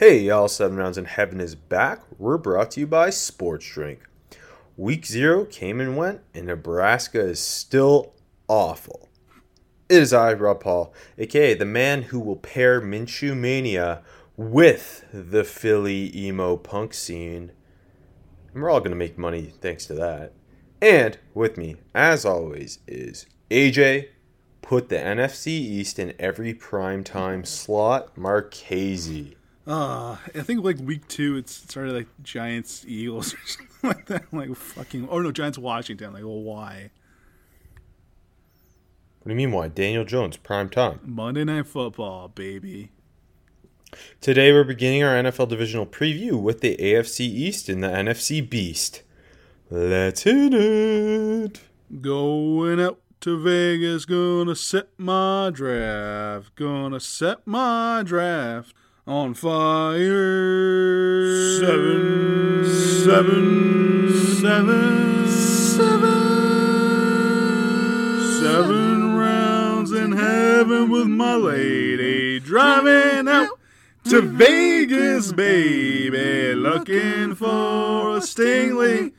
Hey y'all, Seven Rounds in Heaven is back. We're brought to you by Sports Drink. Week zero came and went, and Nebraska is still awful. It is I, Rob Paul, aka the man who will pair Minshew Mania with the Philly emo punk scene. And we're all going to make money thanks to that. And with me, as always, is AJ. Put the NFC East in every primetime slot, Marchese. Uh, I think like week two, it started like Giants, Eagles, or something like that. I'm like fucking, oh no, Giants, Washington. Like, well, why? What do you mean, why? Daniel Jones, prime time. Monday Night Football, baby. Today, we're beginning our NFL divisional preview with the AFC East and the NFC Beast. Let's hit it. Going out to Vegas, gonna set my draft. Gonna set my draft on fire. Seven, seven, seven, seven, seven rounds in heaven with my lady, driving out to Vegas, baby, looking for a Stingley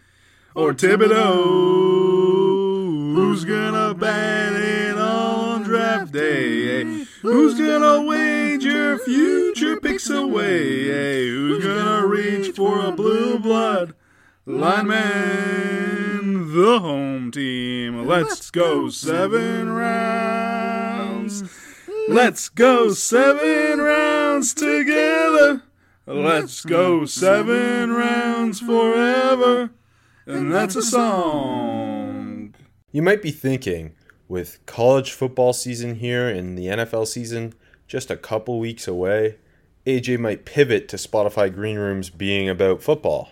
or Thibodeaux. Who's gonna bat it on draft day? Who's gonna wager future picks away? Who's gonna reach for a blue blood lineman? The home team. Let's go seven rounds. Let's go seven rounds together. Let's go seven rounds forever. And that's a song. You might be thinking, with college football season here and the NFL season just a couple weeks away, AJ might pivot to Spotify Green Rooms being about football.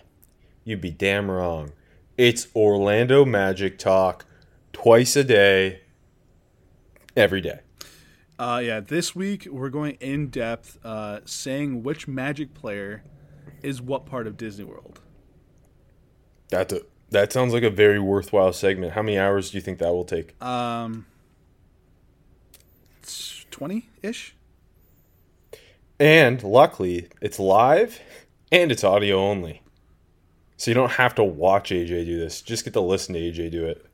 You'd be damn wrong. It's Orlando Magic talk twice a day, every day. Uh, yeah, this week we're going in depth, uh, saying which Magic player is what part of Disney World. That's a that sounds like a very worthwhile segment. How many hours do you think that will take? Um, twenty ish. And luckily, it's live and it's audio only. So you don't have to watch AJ do this. Just get to listen to AJ do it.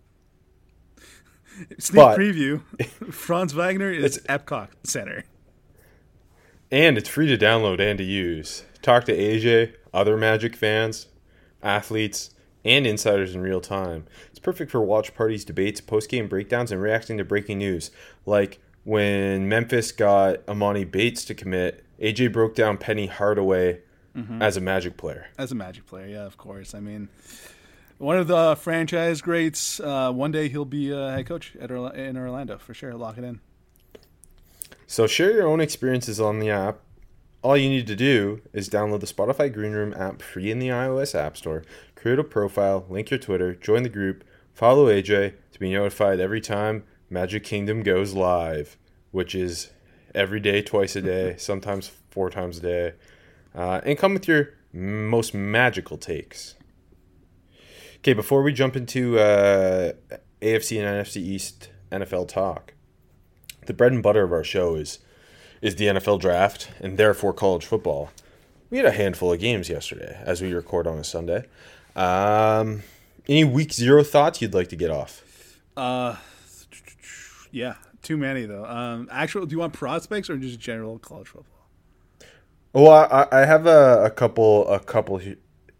Sneak but, preview. Franz Wagner is Epcot Center. And it's free to download and to use. Talk to AJ, other Magic fans, athletes, and insiders in real time. It's perfect for watch parties, debates, post game breakdowns, and reacting to breaking news. Like when Memphis got Emoni Bates to commit, AJ broke down Penny Hardaway mm-hmm. as a Magic player. As a Magic player, yeah, of course. I mean, one of the franchise greats. Uh, one day he'll be a head coach at in Orlando for sure. Lock it in. So share your own experiences on the app. All you need to do is download the Spotify Green Room app free in the iOS App Store, create a profile, link your Twitter, join the group, follow AJ to be notified every time Magic Kingdom goes live, which is every day, twice a day, sometimes four times a day. Uh, and come with your most magical takes. Okay, before we jump into uh, AFC and NFC East NFL talk, the bread and butter of our show is is the NFL draft and therefore college football. We had a handful of games yesterday as we record on a Sunday. Um, any week zero thoughts you'd like to get off? Uh, yeah, too many though. Um, actual, do you want prospects or just general college football? Well, I, I have a, a couple, a couple,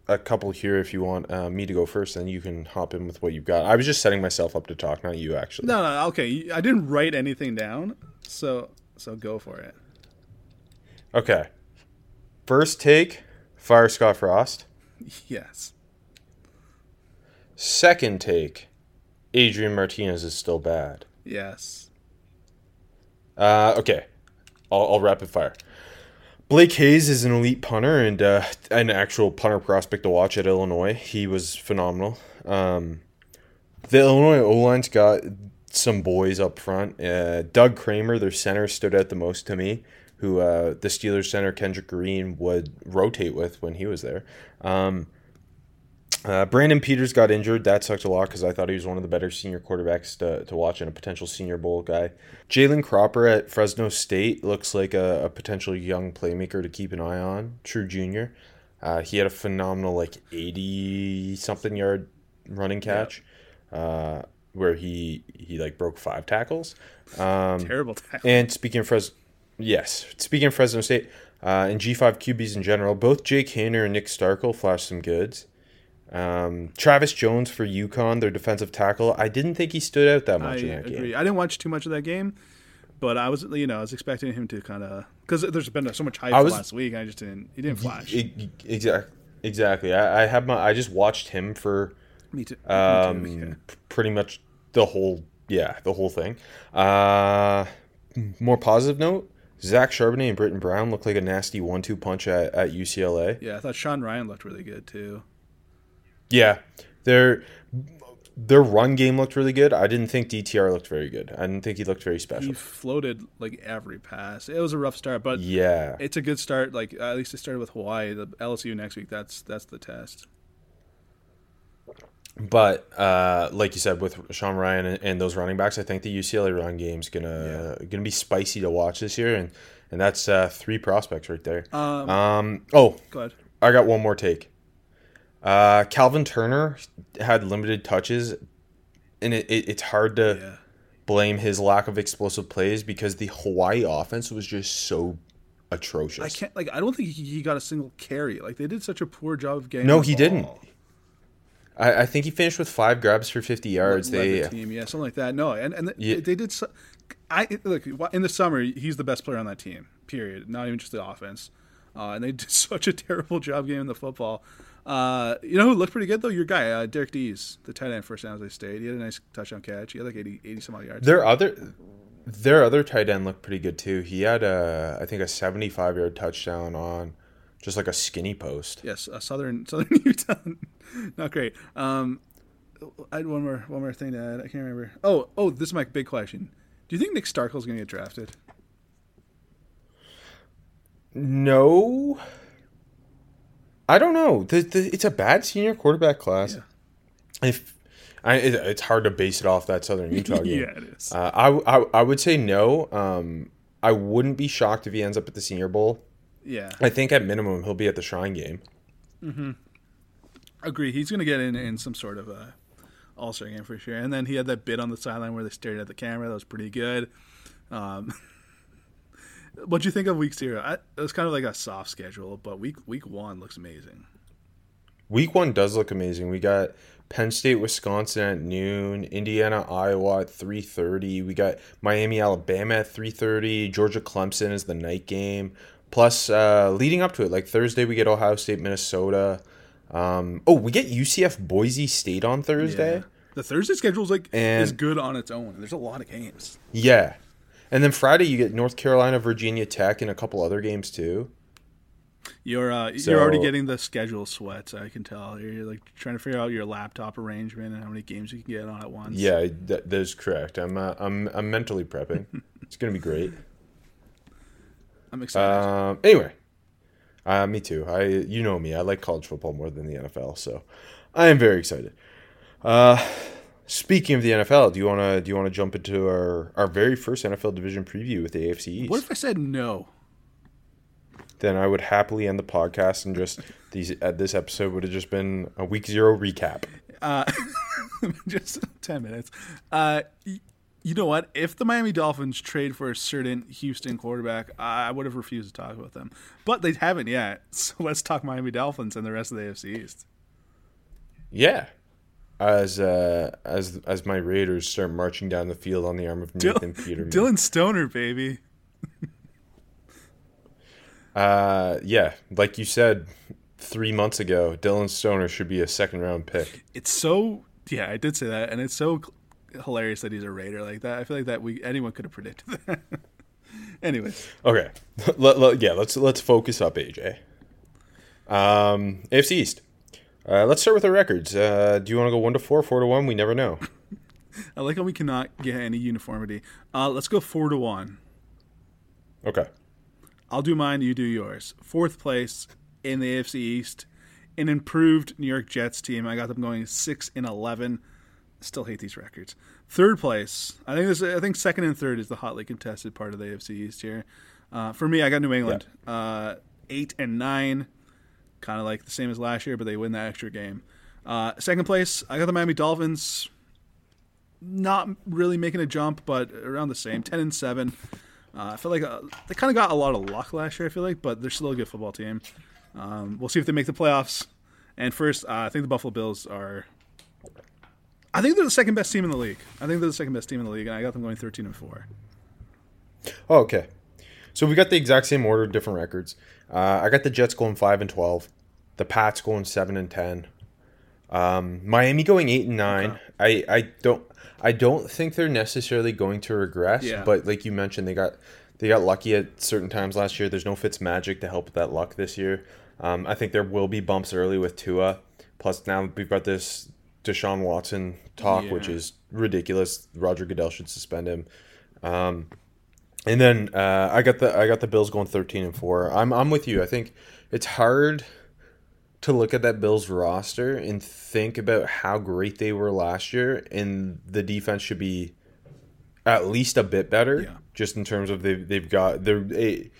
a couple here. If you want uh, me to go first, then you can hop in with what you've got. I was just setting myself up to talk, not you, actually. No, no, okay. I didn't write anything down, so so go for it. Okay. First take, fire Scott Frost. Yes. Second take, Adrian Martinez is still bad. Yes. Uh, okay. I'll, I'll rapid fire. Blake Hayes is an elite punter and uh, an actual punter prospect to watch at Illinois. He was phenomenal. Um, the Illinois O line's got some boys up front. Uh, Doug Kramer, their center, stood out the most to me. Who uh, the Steelers center Kendrick Green would rotate with when he was there. Um, uh, Brandon Peters got injured. That sucked a lot because I thought he was one of the better senior quarterbacks to, to watch and a potential Senior Bowl guy. Jalen Cropper at Fresno State looks like a, a, potential young playmaker to keep an eye on. True junior. Uh, he had a phenomenal like eighty something yard running catch, uh, where he he like broke five tackles. Um, Terrible tackle. And speaking of Fresno, yes, speaking of Fresno State uh, and G five QBs in general, both Jake Haener and Nick Starkel flashed some goods. Um, Travis Jones for UConn, their defensive tackle. I didn't think he stood out that much I in that agree. game. I didn't watch too much of that game, but I was, you know, I was expecting him to kind of because there's been so much hype was- last week. I just didn't. He didn't flash. Exactly. Exactly. I, I have my. I just watched him for Me too. um, Me too. Yeah. pretty much the whole. Yeah, the whole thing. Uh, more positive note: Zach Charbonnet and Brittain Brown look like a nasty one-two punch at, at UCLA. Yeah, I thought Sean Ryan looked really good too. Yeah, their their run game looked really good. I didn't think DTR looked very good. I didn't think he looked very special. He floated like every pass. It was a rough start, but yeah, it's a good start. Like at least it started with Hawaii. The LSU next week. That's that's the test. but uh, like you said, with Sean Ryan and, and those running backs, I think the UCLA run game's gonna gonna be spicy to watch this year, and and that's uh, three prospects right there. Um, Um, oh, go ahead. I got one more take. Uh, Calvin Turner had limited touches, and it, it, it's hard to Yeah. blame his lack of explosive plays because the Hawaii offense was just so atrocious. I can't like. I don't think he, he got a single carry. Like they did such a poor job of getting. No, he didn't. I, I think he finished with five grabs for 50 yards. led They the team, yeah, something like that. No, and and the, Yeah. they did. So, I look in the summer. He's the best player on that team. Period. Not even just the offense. Uh, and they did such a terrible job getting the football. Uh, you know who looked pretty good though? Your guy, uh, Derrick Deese, the tight end for San Jose State. He had a nice touchdown catch. He had like 80, 80 some odd yards. Their other their other tight end looked pretty good too. He had a I think a 75 yard touchdown on just like a skinny post. Yes, uh, Southern Southern Utah. Not great. Um, I had one more one more thing to add. I can't remember. Oh, oh, this is my big question. Do you think Nick Starkel's going to get drafted? No. I don't know. The, the, it's a bad senior quarterback class. If I, it, it's hard to base it off that Southern Utah game. Yeah, it is. Uh, I, I I would say no. Um, I wouldn't be shocked if he ends up at the Senior Bowl. Yeah, I think at minimum he'll be at the Shrine Game. Hmm. agree. He's going to get in in some sort of a All Star game for sure. And then he had that bit on the sideline where they stared at the camera. That was pretty good. Um, what do you think of week zero? I, it was kind of like a soft schedule, but week week one looks amazing. Week one does look amazing. We got Penn State, Wisconsin at noon, Indiana, Iowa at three thirty. We got Miami, Alabama at three thirty. Georgia, Clemson is the night game. Plus, uh, leading up to it, like Thursday, we get Ohio State, Minnesota. Um, oh, we get UCF, Boise State on Thursday. Yeah. The Thursday schedule is like And- is good on its own. There's a lot of games. Yeah. And then Friday, you get North Carolina, Virginia Tech, and a couple other games too. You're uh, you're already getting the schedule sweats. I can tell. You're like trying to figure out your laptop arrangement and how many games you can get on at once. Yeah, that, that is correct. I'm, uh, I'm, I'm mentally prepping. it's gonna be great. I'm excited. Um, anyway, uh, me too. I, you know me. I like college football more than the NFL, so I am very excited. Uh, speaking of the NFL, do you wanna do you wanna jump into our our very first NFL division preview with the AFC East? what if I said no? then I would happily end the podcast and just these uh, this episode would have just been a week zero recap. Uh, just ten minutes. Uh, y- you know what? If the Miami Dolphins trade for a certain Houston quarterback, I would have refused to talk about them. But they haven't yet. So let's talk Miami Dolphins and the rest of the AFC East. Yeah. As uh, as as my Raiders start marching down the field on the arm of Nathan Peterman. Dillon Stoner, baby. Uh, yeah, like you said three months ago, Dillon Stoner should be a second round pick. It's so yeah, I did say that, and it's so hilarious that he's a Raider like that. I feel like that we anyone could have predicted that. Anyways, Okay, let, let- yeah, let's let's focus up AJ. Um, AFC East. Uh, let's start with our records. Uh, do you want to go one to four, four to one? We never know. I like how we cannot get any uniformity. Uh, let's go four to one. Okay. I'll do mine. You do yours. Fourth place in the AFC East, an improved New York Jets team. I got them going six and eleven. Still hate these records. Third place. I think this. I think second and third is the hotly contested part of the AFC East here. Uh, for me, I got New England. Uh, eight and nine, kind of like the same as last year, but they win that extra game. Uh, second place, I got the Miami Dolphins. Not really making a jump, but around the same. Ten and seven. Uh, I feel like uh, they kind of got a lot of luck last year. I feel like, but they're still a good football team. Um, we'll see if they make the playoffs. And first, uh, I think the Buffalo Bills are. I think they're the second best team in the league. I think they're the second best team in the league, and I got them going thirteen and four. Oh, okay. So we got the exact same order, different records. Uh, I got the Jets going five and twelve, the Pats going seven and ten, um, Miami going eight and nine. I, I don't I don't think they're necessarily going to regress, Yeah. but like you mentioned, they got they got lucky at certain times last year. There's no Fitz magic to help with that luck this year. Um, I think there will be bumps early with Tua. Plus now we've got this Deshaun Watson talk, which is ridiculous. Roger Goodell should suspend him. Um, and then uh, I got the I got the Bills going thirteen and four. I'm I'm with you. I think it's hard to look at that Bills roster and think about how great they were last year, and the defense should be at least a bit better. Yeah. Just in terms of they've they've got they're it,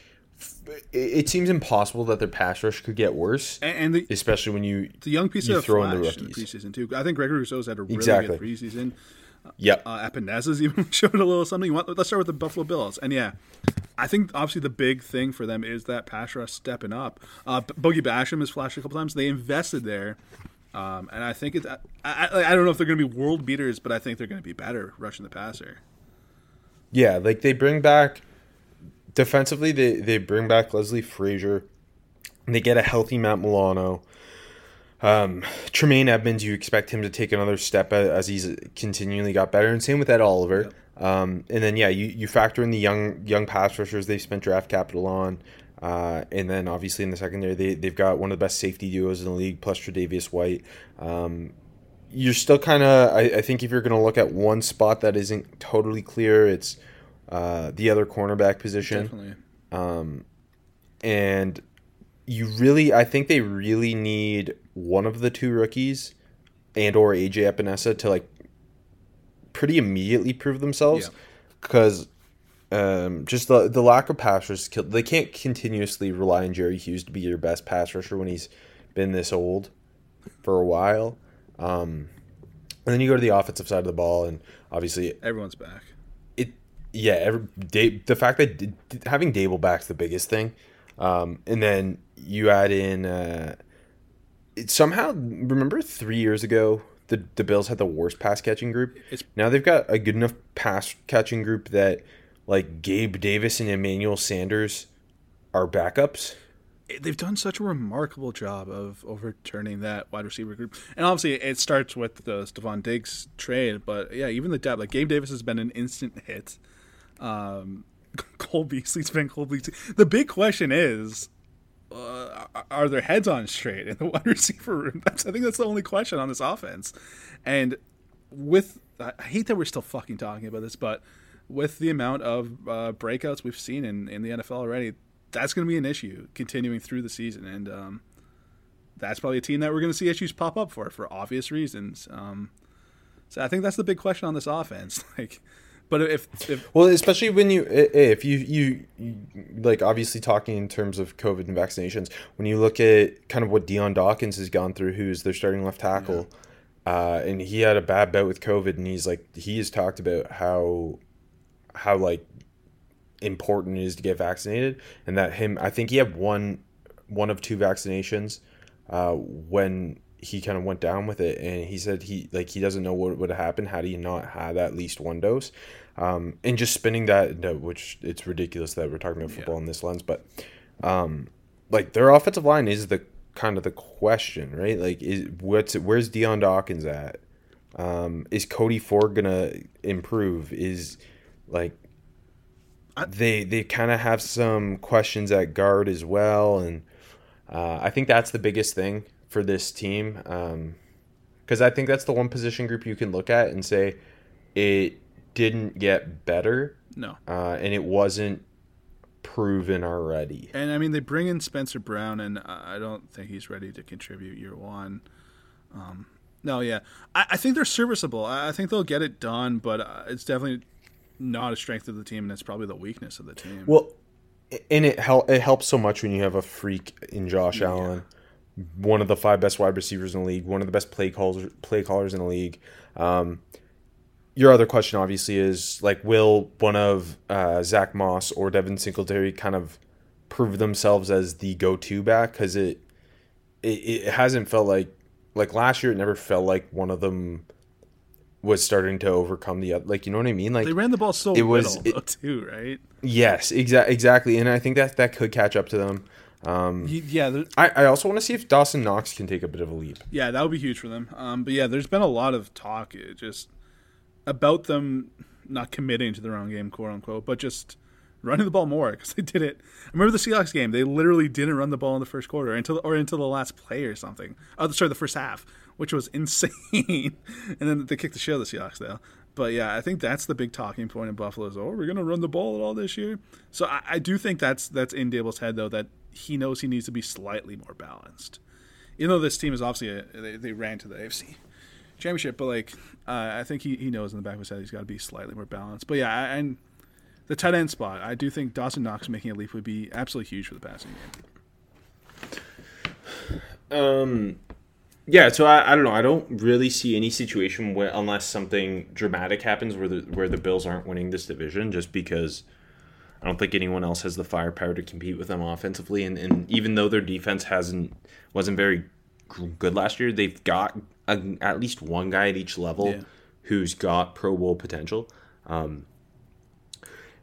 it seems impossible that their pass rush could get worse, And, and the, especially when you the young piece you of throw in flash the in the preseason too. I think Gregory Rousseau's had a really Exactly. good preseason. Yep. Uh, Epenesa's even showed a little something. You want- Let's start with the Buffalo Bills, and yeah, I think obviously the big thing for them is that pass rush stepping up. Uh, Boogie Basham has flashed a couple times. They invested there, um, and I think it's. I, I, I don't know if they're going to be world beaters, but I think they're going to be better rushing the passer. Yeah, like they bring back defensively. They they bring back Leslie Frazier. They get a healthy Matt Milano. Um, Tremaine Edmunds, you expect him to take another step as he's continually got better, and same with Ed Oliver. Um, and then yeah, you, you factor in the young young pass rushers they've spent draft capital on, uh, and then obviously in the secondary they they've got one of the best safety duos in the league, plus Tre'Davious White. Um, you're still kind of I, I think if you're going to look at one spot that isn't totally clear, it's uh, the other cornerback position Definitely. and you really I think they really need one of the two rookies and or AJ Epenesa to like pretty immediately prove themselves Yeah. because um, just the the lack of pass rush skill they can't continuously rely on Jerry Hughes to be your best pass rusher when he's been this old for a while um, and then you go to the offensive side of the ball and obviously Everyone's back. it yeah every, Da- the fact that having Dable back's the biggest thing um, and then you add in uh, it somehow remember three years ago the, the Bills had the worst pass catching group It's- now they've got a good enough pass catching group that like Gabe Davis and Emmanuel Sanders are backups they've done such a remarkable job of overturning that wide receiver group. And obviously, it starts with the Stefon Diggs trade, but yeah, even the depth. Like Gabe Davis has been an instant hit. Um, Cole Beasley's been Cole Beasley. The big question is. Uh, are their heads on straight in the wide receiver room? That's, I think that's the only question on this offense. And with, I hate that we're still fucking talking about this, but with the amount of uh, breakouts we've seen in, in the NFL already, that's going to be an issue continuing through the season, and um, that's probably a team that we're going to see issues pop up for for obvious reasons. Um, so I think that's the big question on this offense. Like, but if if Well, especially when you if you, you you like obviously talking in terms of COVID and vaccinations, when you look at kind of what Dion Dawkins has gone through, who's their starting left tackle, uh, and he had a bad bout with COVID, and he's like he has talked about how how like important it is to get vaccinated, and that him I think he had one one of two vaccinations uh, when he kind of went down with it and he said he like he doesn't know what would happen had he not had at least one dose. Um, and just spinning that which it's ridiculous that we're talking about football in this lens but um, like their offensive line is the kind of the question right? Like is what's where's Dion Dawkins at? Um, is Cody Ford gonna improve? Is like they they kind of have some questions at guard as well, and uh, I think that's the biggest thing for this team. Because I think that's the one position group you can look at and say it didn't get better, No. uh, and it wasn't proven already. And I mean, they bring in Spencer Brown, and I don't think he's ready to contribute year one. Um, no, yeah, I, I think they're serviceable. I, I think they'll get it done, but uh, it's definitely not a strength of the team, and it's probably the weakness of the team. Well, and it hel- it helps so much when you have a freak in Josh Allen, one of the five best wide receivers in the league, one of the best play callers play callers in the league. Um, your other question, obviously, is like, will one of uh, Zach Moss or Devin Singletary kind of prove themselves as the go-to back? Because it, it it hasn't felt like like last year. It never felt like one of them was starting to overcome the other. Like you know what I mean? Like they ran the ball so it was- little, though, too, right? Yes, exa- exactly, and I think that that could catch up to them. Um, yeah, I, I also want to see if Dawson Knox can take a bit of a leap. yeah, that would be huge for them. Um, but yeah, there's been a lot of talk uh, just about them not committing to their own game, quote unquote, but just running the ball more because they did it. I remember the Seahawks game; they literally didn't run the ball in the first quarter until or until the last play or something. Oh, sorry, the first half, which was insane. and then they kicked the shit out of the Seahawks though. But yeah, I think that's the big talking point in Buffalo is, oh, we're gonna run the ball at all this year. So I, I do think that's that's in Daboll's head though that he knows he needs to be slightly more balanced even though this team is obviously a, they, they ran to the AFC championship, but like uh, I think he, he knows in the back of his head he's got to be slightly more balanced. But yeah, and the tight end spot, I do think Dawson Knox making a leap would be absolutely huge for the passing game. Um, yeah. So I, I don't know. I don't really see any situation where unless something dramatic happens where the where the Bills aren't winning this division, just because I don't think anyone else has the firepower to compete with them offensively. And, and even though their defense hasn't wasn't very good last year, they've got a, at least one guy at each level Yeah. who's got Pro Bowl potential. Um,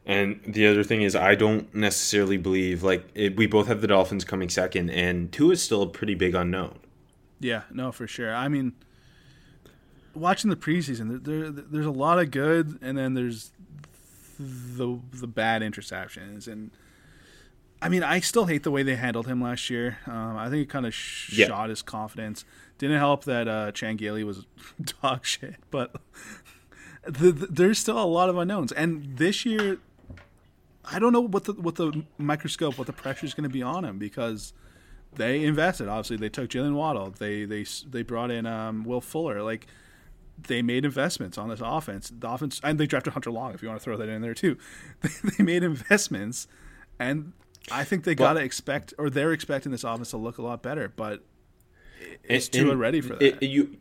and the other thing is, I don't necessarily believe like it, we both have the Dolphins coming second, and Tua is still a pretty big unknown. Yeah, no, for sure. I mean, watching the preseason, there, there there's a lot of good, and then there's the the bad interceptions, and I mean, I still hate the way they handled him last year. Um, I think it kind of sh- Yeah. shot his confidence. Didn't help that uh, Chan Gailey was dog shit, but the, the, there's still a lot of unknowns. And this year, I don't know what the what the microscope, what the pressure is going to be on him because they invested. Obviously, they took Jaylen Waddle. They they they brought in um, Will Fuller. Like they made investments on this offense. The offense, and they drafted Hunter Long. If you want to throw that in there too, they, they made investments, and I think they got to expect, or they're expecting this offense to look a lot better. But it's And- too and ready for it- that. you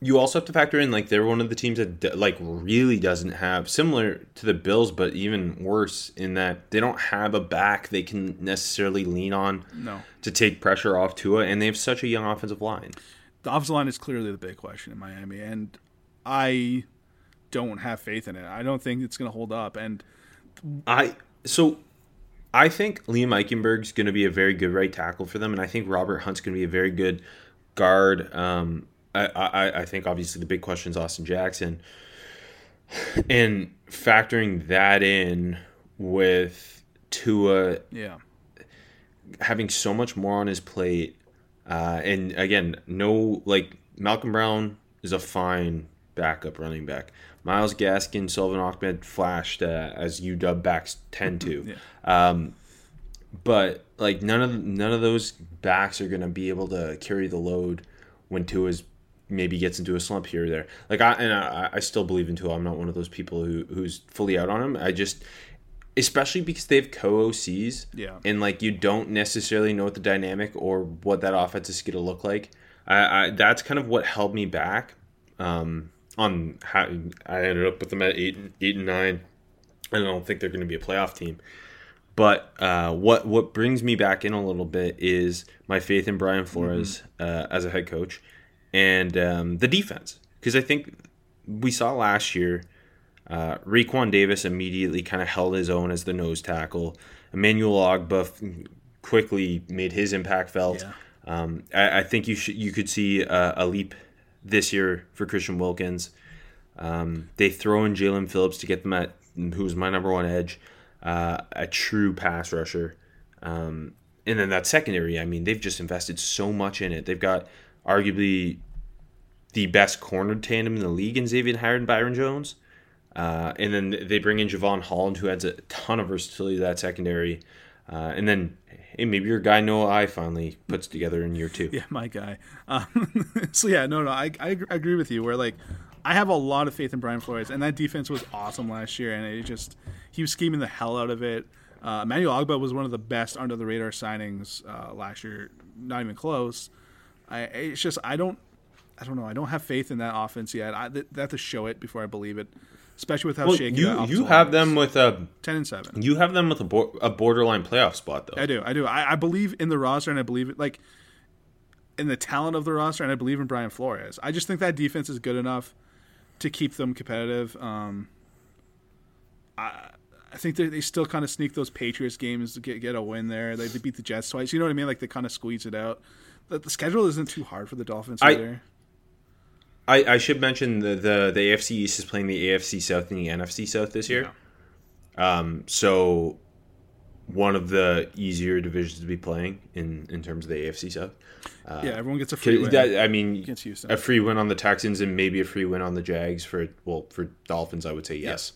you also have to factor in like they're one of the teams that like really doesn't have similar to the Bills, but even worse in that they don't have a back they can necessarily lean on no, to take pressure off Tua, and they have such a young offensive line. the offensive line is clearly the big question in Miami, and I don't have faith in it. I don't think it's going to hold up. And I so I think Liam Eichenberg's going to be a very good right tackle for them, and I think Robert Hunt's going to be a very good guard. Um, I, I I think obviously the big question is Austin Jackson, and factoring that in with Tua yeah, having so much more on his plate, uh, and again, no like Malcolm Brown is a fine backup running back. Myles Gaskin, Salvon Ahmed flashed uh, as UW backs tend to, um, but like none of none of those backs are gonna be able to carry the load when Tua's maybe gets into a slump here or there. Like I and I, I still believe in Tua. I'm not one of those people who who's fully out on him. I just especially because they have co-OCs Yeah. and like you don't necessarily know what the dynamic or what that offense is going to look like. I, I that's kind of what held me back um, on how I ended up with them at eight, and- eight and nine. I don't think they're going to be a playoff team. But uh, what what brings me back in a little bit is my faith in Brian Flores uh, as a head coach and um, the defense because I think we saw last year uh, Raekwon Davis immediately kind of held his own as the nose tackle. Emmanuel Ogbah quickly made his impact felt. Yeah. Um, I, I think you should you could see a, a leap this year for Christian Wilkins. Um, they throw in Jaelan Phillips to get them at who's my number one edge. uh, a true pass rusher. Um, and then that secondary, I mean, they've just invested so much in it. They've got arguably the best corner tandem in the league in Xavier Howard and Byron Jones. Uh, and then they bring in Jevon Holland, who adds a ton of versatility to that secondary. Uh, and then hey, maybe your guy Noah I finally puts together in year two. Yeah, my guy. Um, so yeah, no, no, I, I agree with you. Where like I have a lot of faith in Brian Flores, and that defense was awesome last year, and it just he was scheming the hell out of it. Uh, Emmanuel Ogbah was one of the best under the radar signings uh, last year, not even close. I it's just I don't I don't know I don't have faith in that offense yet. I they have to show it before I believe it, especially with how Well, shaky you you have them is. with a ten and seven. you have them with a, bor- a borderline playoff spot though. I do. I do. I, I believe in the roster, and I believe it like in the talent of the roster, and I believe in Brian Flores. I just think that defense is good enough to keep them competitive. Um, I I think they they still kind of sneak those Patriots games to get get a win there. They, they beat the Jets twice. You know what I mean? Like they kind of squeeze it out. The, the schedule isn't too hard for the Dolphins I- either. I, I should mention the, the the AFC East is playing the AFC South and the NFC South this year. Um, so one of the easier divisions to be playing in in terms of the AFC South. yeah, everyone gets a free win. That, I mean, a free win on the Texans and maybe a free win on the Jags for well for Dolphins. I would say yes.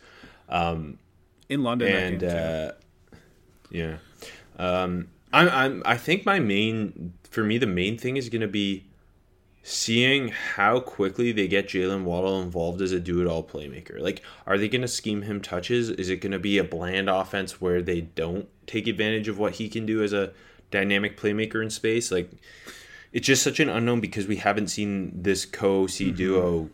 in London. and uh, yeah, um, I'm, I'm I think my main for me the main thing is going to be seeing how quickly they get Jaylen Waddle involved as a do-it-all playmaker. Like, are they going to scheme him touches? Is it going to be a bland offense where they don't take advantage of what he can do as a dynamic playmaker in space? Like, it's just such an unknown because we haven't seen this co-C Mm-hmm. duo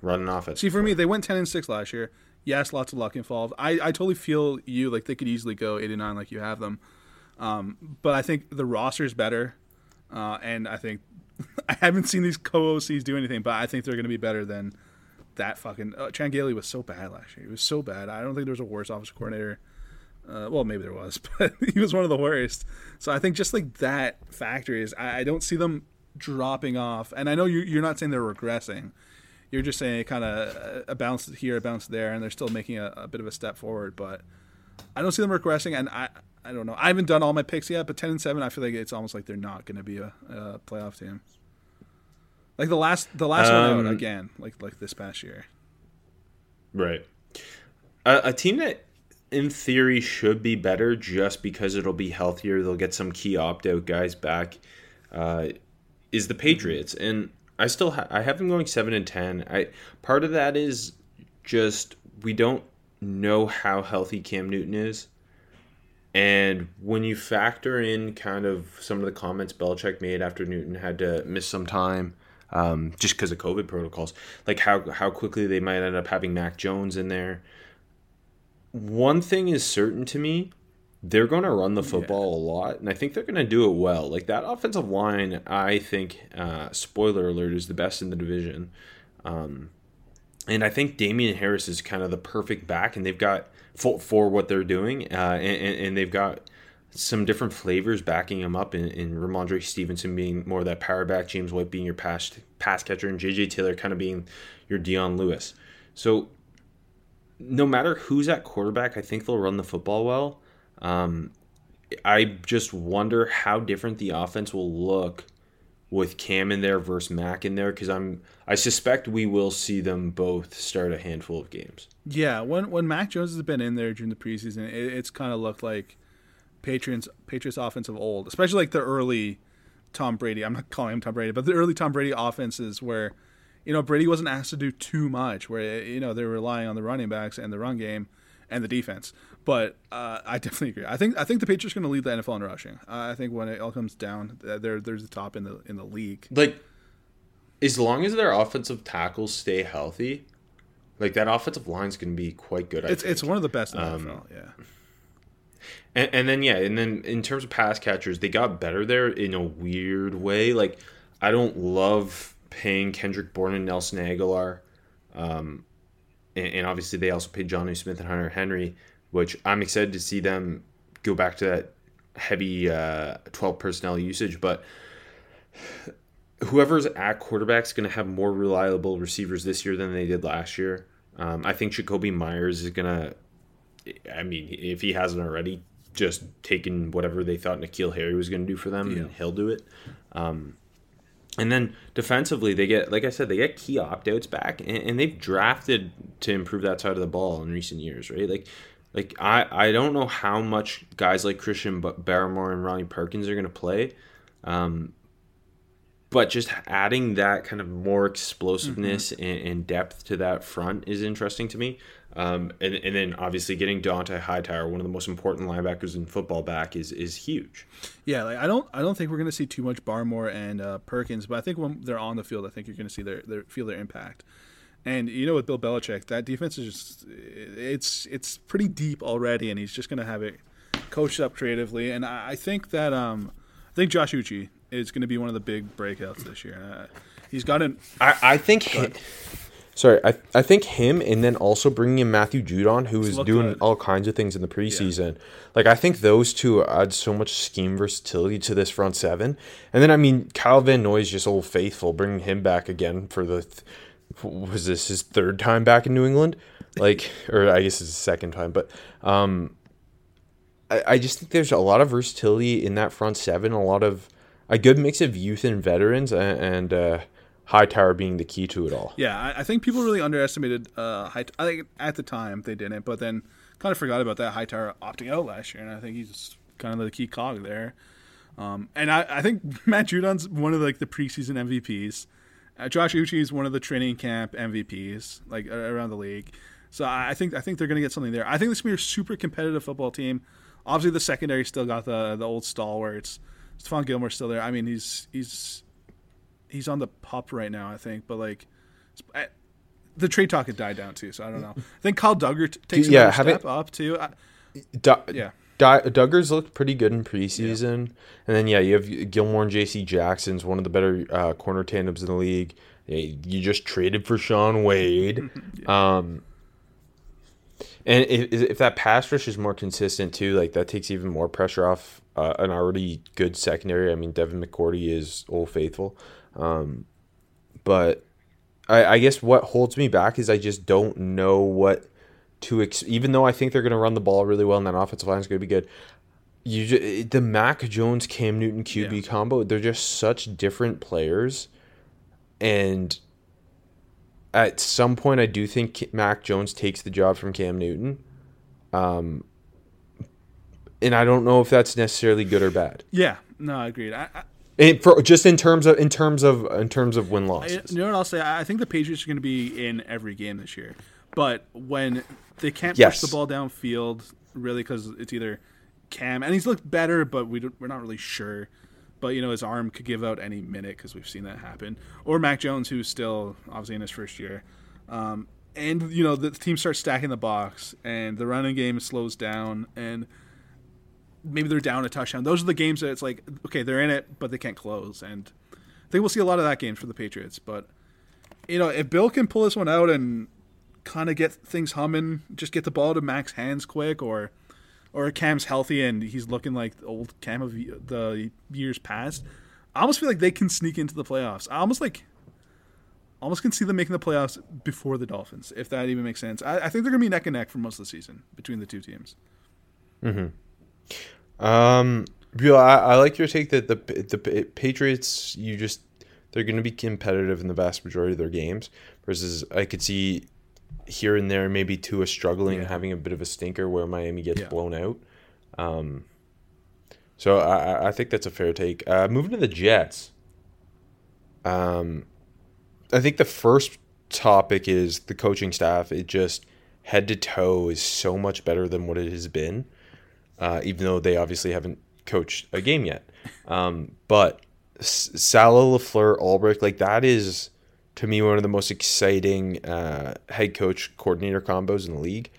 run an offense. See, for me, they went ten and six last year. Yes, lots of luck involved. I, I totally feel you. Like they could easily go eight and nine, like you have them. Um, but I think the roster is better, uh, and I think I haven't seen these co-OCs do anything, but I think they're going to be better than that fucking. Uh, was so bad last year. He was so bad. I don't think there was a worse offensive coordinator. Uh, well, maybe there was, but he was one of the worst. So I think just like that factor is, I, I don't see them dropping off. And I know you, you're not saying they're regressing. You're just saying kind of a bounce here, a bounce there, and they're still making a, a bit of a step forward. But I don't see them regressing, and I I don't know. I haven't done all my picks yet, but ten and seven, I feel like it's almost like they're not going to be a, a playoff team. Like the last the last one Um, out again, like like this past year. Right. A, a team that, in theory, should be better just because it'll be healthier. They'll get some key opt out guys back. Uh, is the Patriots, and I still ha- I have them going seven and ten. I part of that is just we don't know how healthy Cam Newton is. And when you factor in kind of some of the comments Belichick made after Newton had to miss some time, um, just because of COVID protocols, like how how quickly they might end up having Mac Jones in there. One thing is certain to me, they're going to run the football a lot, and I think they're going to do it well. Like that offensive line, I think, uh, spoiler alert, is the best in the division. Um, and I think Damien Harris is kind of the perfect back, and they've got for, for what they're doing, uh, and, and, they've got some different flavors backing him up. In, in Rhamondre Stevenson being more of that power back, James White being your pass pass catcher, and JJ Taylor kind of being your Dion Lewis. So no matter who's at quarterback, I think they'll run the football well. Um, I just wonder how different the offense will look with Cam in there versus Mac in there because I'm I suspect we will see them both start a handful of games. Yeah, when when Mac Jones has been in there during the preseason, it, it's kind of looked like Patriots Patriots offense of old, especially like the early Tom Brady. I'm not calling him Tom Brady, but the early Tom Brady offenses where you know Brady wasn't asked to do too much, where you know they're relying on the running backs and the run game and the defense. But uh, I definitely agree. I think I think the Patriots are going to lead the NFL in rushing. Uh, I think when it all comes down, they're there's the top in the in the league. Like as long as their offensive tackles stay healthy, like that offensive line's going to be quite good. I It's think. it's one of the best in the NFL. Yeah. And, and then yeah, and then in terms of pass catchers, they got better there in a weird way. Like I don't love paying Kendrick Bourne and Nelson Agholor, um, and, and obviously they also paid Jonnu Smith and Hunter Henry, which I'm excited to see them go back to that heavy uh, 12 personnel usage. But whoever's at quarterback is going to have more reliable receivers this year than they did last year. Um, I think Jakobi Meyers is going to I mean, if he hasn't already, just taken whatever they thought N'Keal Harry was going to do for them, Yeah. and he'll do it. Um, and then defensively, they get, like I said, they get key opt outs back, and, and they've drafted to improve that side of the ball in recent years, right? Like, like I, I don't know how much guys like Christian Ba- Barmore and Ronnie Perkins are going to play, um, but just adding that kind of more explosiveness and, and depth to that front is interesting to me. Um, and, and then obviously getting Dont'a Hightower, one of the most important linebackers in football, back is is huge. Yeah, like I don't, I don't think we're going to see too much Barmore and uh, Perkins, but I think when they're on the field, I think you're going to see their, their feel their impact. And you know, with Bill Belichick, that defense is just, it's it's pretty deep already, and he's just going to have it coached up creatively. And I, I think that, um, I think Josh Uche is going to be one of the big breakouts this year. Uh, he's got an, I, I think. Hi- Sorry, I, I think him and then also bringing in Matthew Judon, who is doing good. all kinds of things in the preseason. Like I think those two add so much scheme versatility to this front seven. And then I mean, Kyle Van Noy is just old faithful, bringing him back again for the th- was this his third time back in New England? Like, or I guess it's his second time, but um, I, I just think there's a lot of versatility in that front seven, a lot of a good mix of youth and veterans, and, and uh, Hightower being the key to it all. yeah, I, I think people really underestimated. Uh, I think at the time they didn't, but then kind of forgot about that Hightower opting out last year, and I think he's kind of the key cog there. Um, and I, I think Matt Judon's one of the, like the preseason MVPs. Uh, Josh Uche is one of the training camp MVPs, like around the league. So I I think I think they're going to get something there. I think this will be a super competitive football team. Obviously, the secondary still got the the old stalwarts. Stephon Gilmore's still there. I mean, he's he's he's on the pup right now, I think. But like, I- the trade talk had died down too, so I don't know. I think Kyle Dugger t- takes Yeah, another step it- up too. I, Du- Yeah. Du- Dugger's looked pretty good in preseason, and then yeah, you have Gilmore and J.C. Jackson's one of the better uh, corner tandems in the league. You just traded for Shaun Wade, um, and if, if that pass rush is more consistent too, like that takes even more pressure off uh, an already good secondary. I mean, Devin McCourty is old faithful, um, but I, I guess what holds me back is I just don't know what to ex- even though I think they're going to run the ball really well and that offensive line is going to be good. You ju- the Mac Jones Cam Newton QB Yeah. combo, they're just such different players, and at some point, I do think Mac Jones takes the job from Cam Newton. Um, and I don't know if that's necessarily good or bad. yeah, no, I agreed. I, I, And for just in terms of in terms of in terms of win I- losses. you know what I'll say? I think the Patriots are going to be in every game this year, but when they can't Yes. push the ball downfield, really, because it's either Cam and he's looked better, but we don't, we're not really sure. But you know his arm could give out any minute because we've seen that happen. Or Mac Jones, who's still obviously in his first year, um, and you know the team starts stacking the box, and the running game slows down, and maybe they're down a touchdown. Those are the games that it's like, okay, they're in it, but they can't close. And I think we'll see a lot of that game for the Patriots. But you know, if Bill can pull this one out and kind of get things humming, just get the ball to Mac's hands quick, or or Cam's healthy and he's looking like old Cam of the years past, I almost feel like they can sneak into the playoffs. I almost like. Almost can see them making the playoffs before the Dolphins, if that even makes sense. I, I think they're gonna be neck and neck for most of the season between the two teams. Hmm. Um, Bill, I, I like your take that the the Patriots you just they're going to be competitive in the vast majority of their games. Versus, I could see here and there maybe Tua struggling Yeah. having a bit of a stinker where Miami gets Yeah. blown out. Um, so I, I- think that's a fair take. Uh, moving to the Jets. Um, I think the first topic is the coaching staff. It just head to toe is so much better than what it has been uh, even though they obviously haven't coached a game yet. Um, but S- Salah, Lafleur, Ulbrich, like that is to me one of the most exciting uh, head coach coordinator combos in the league.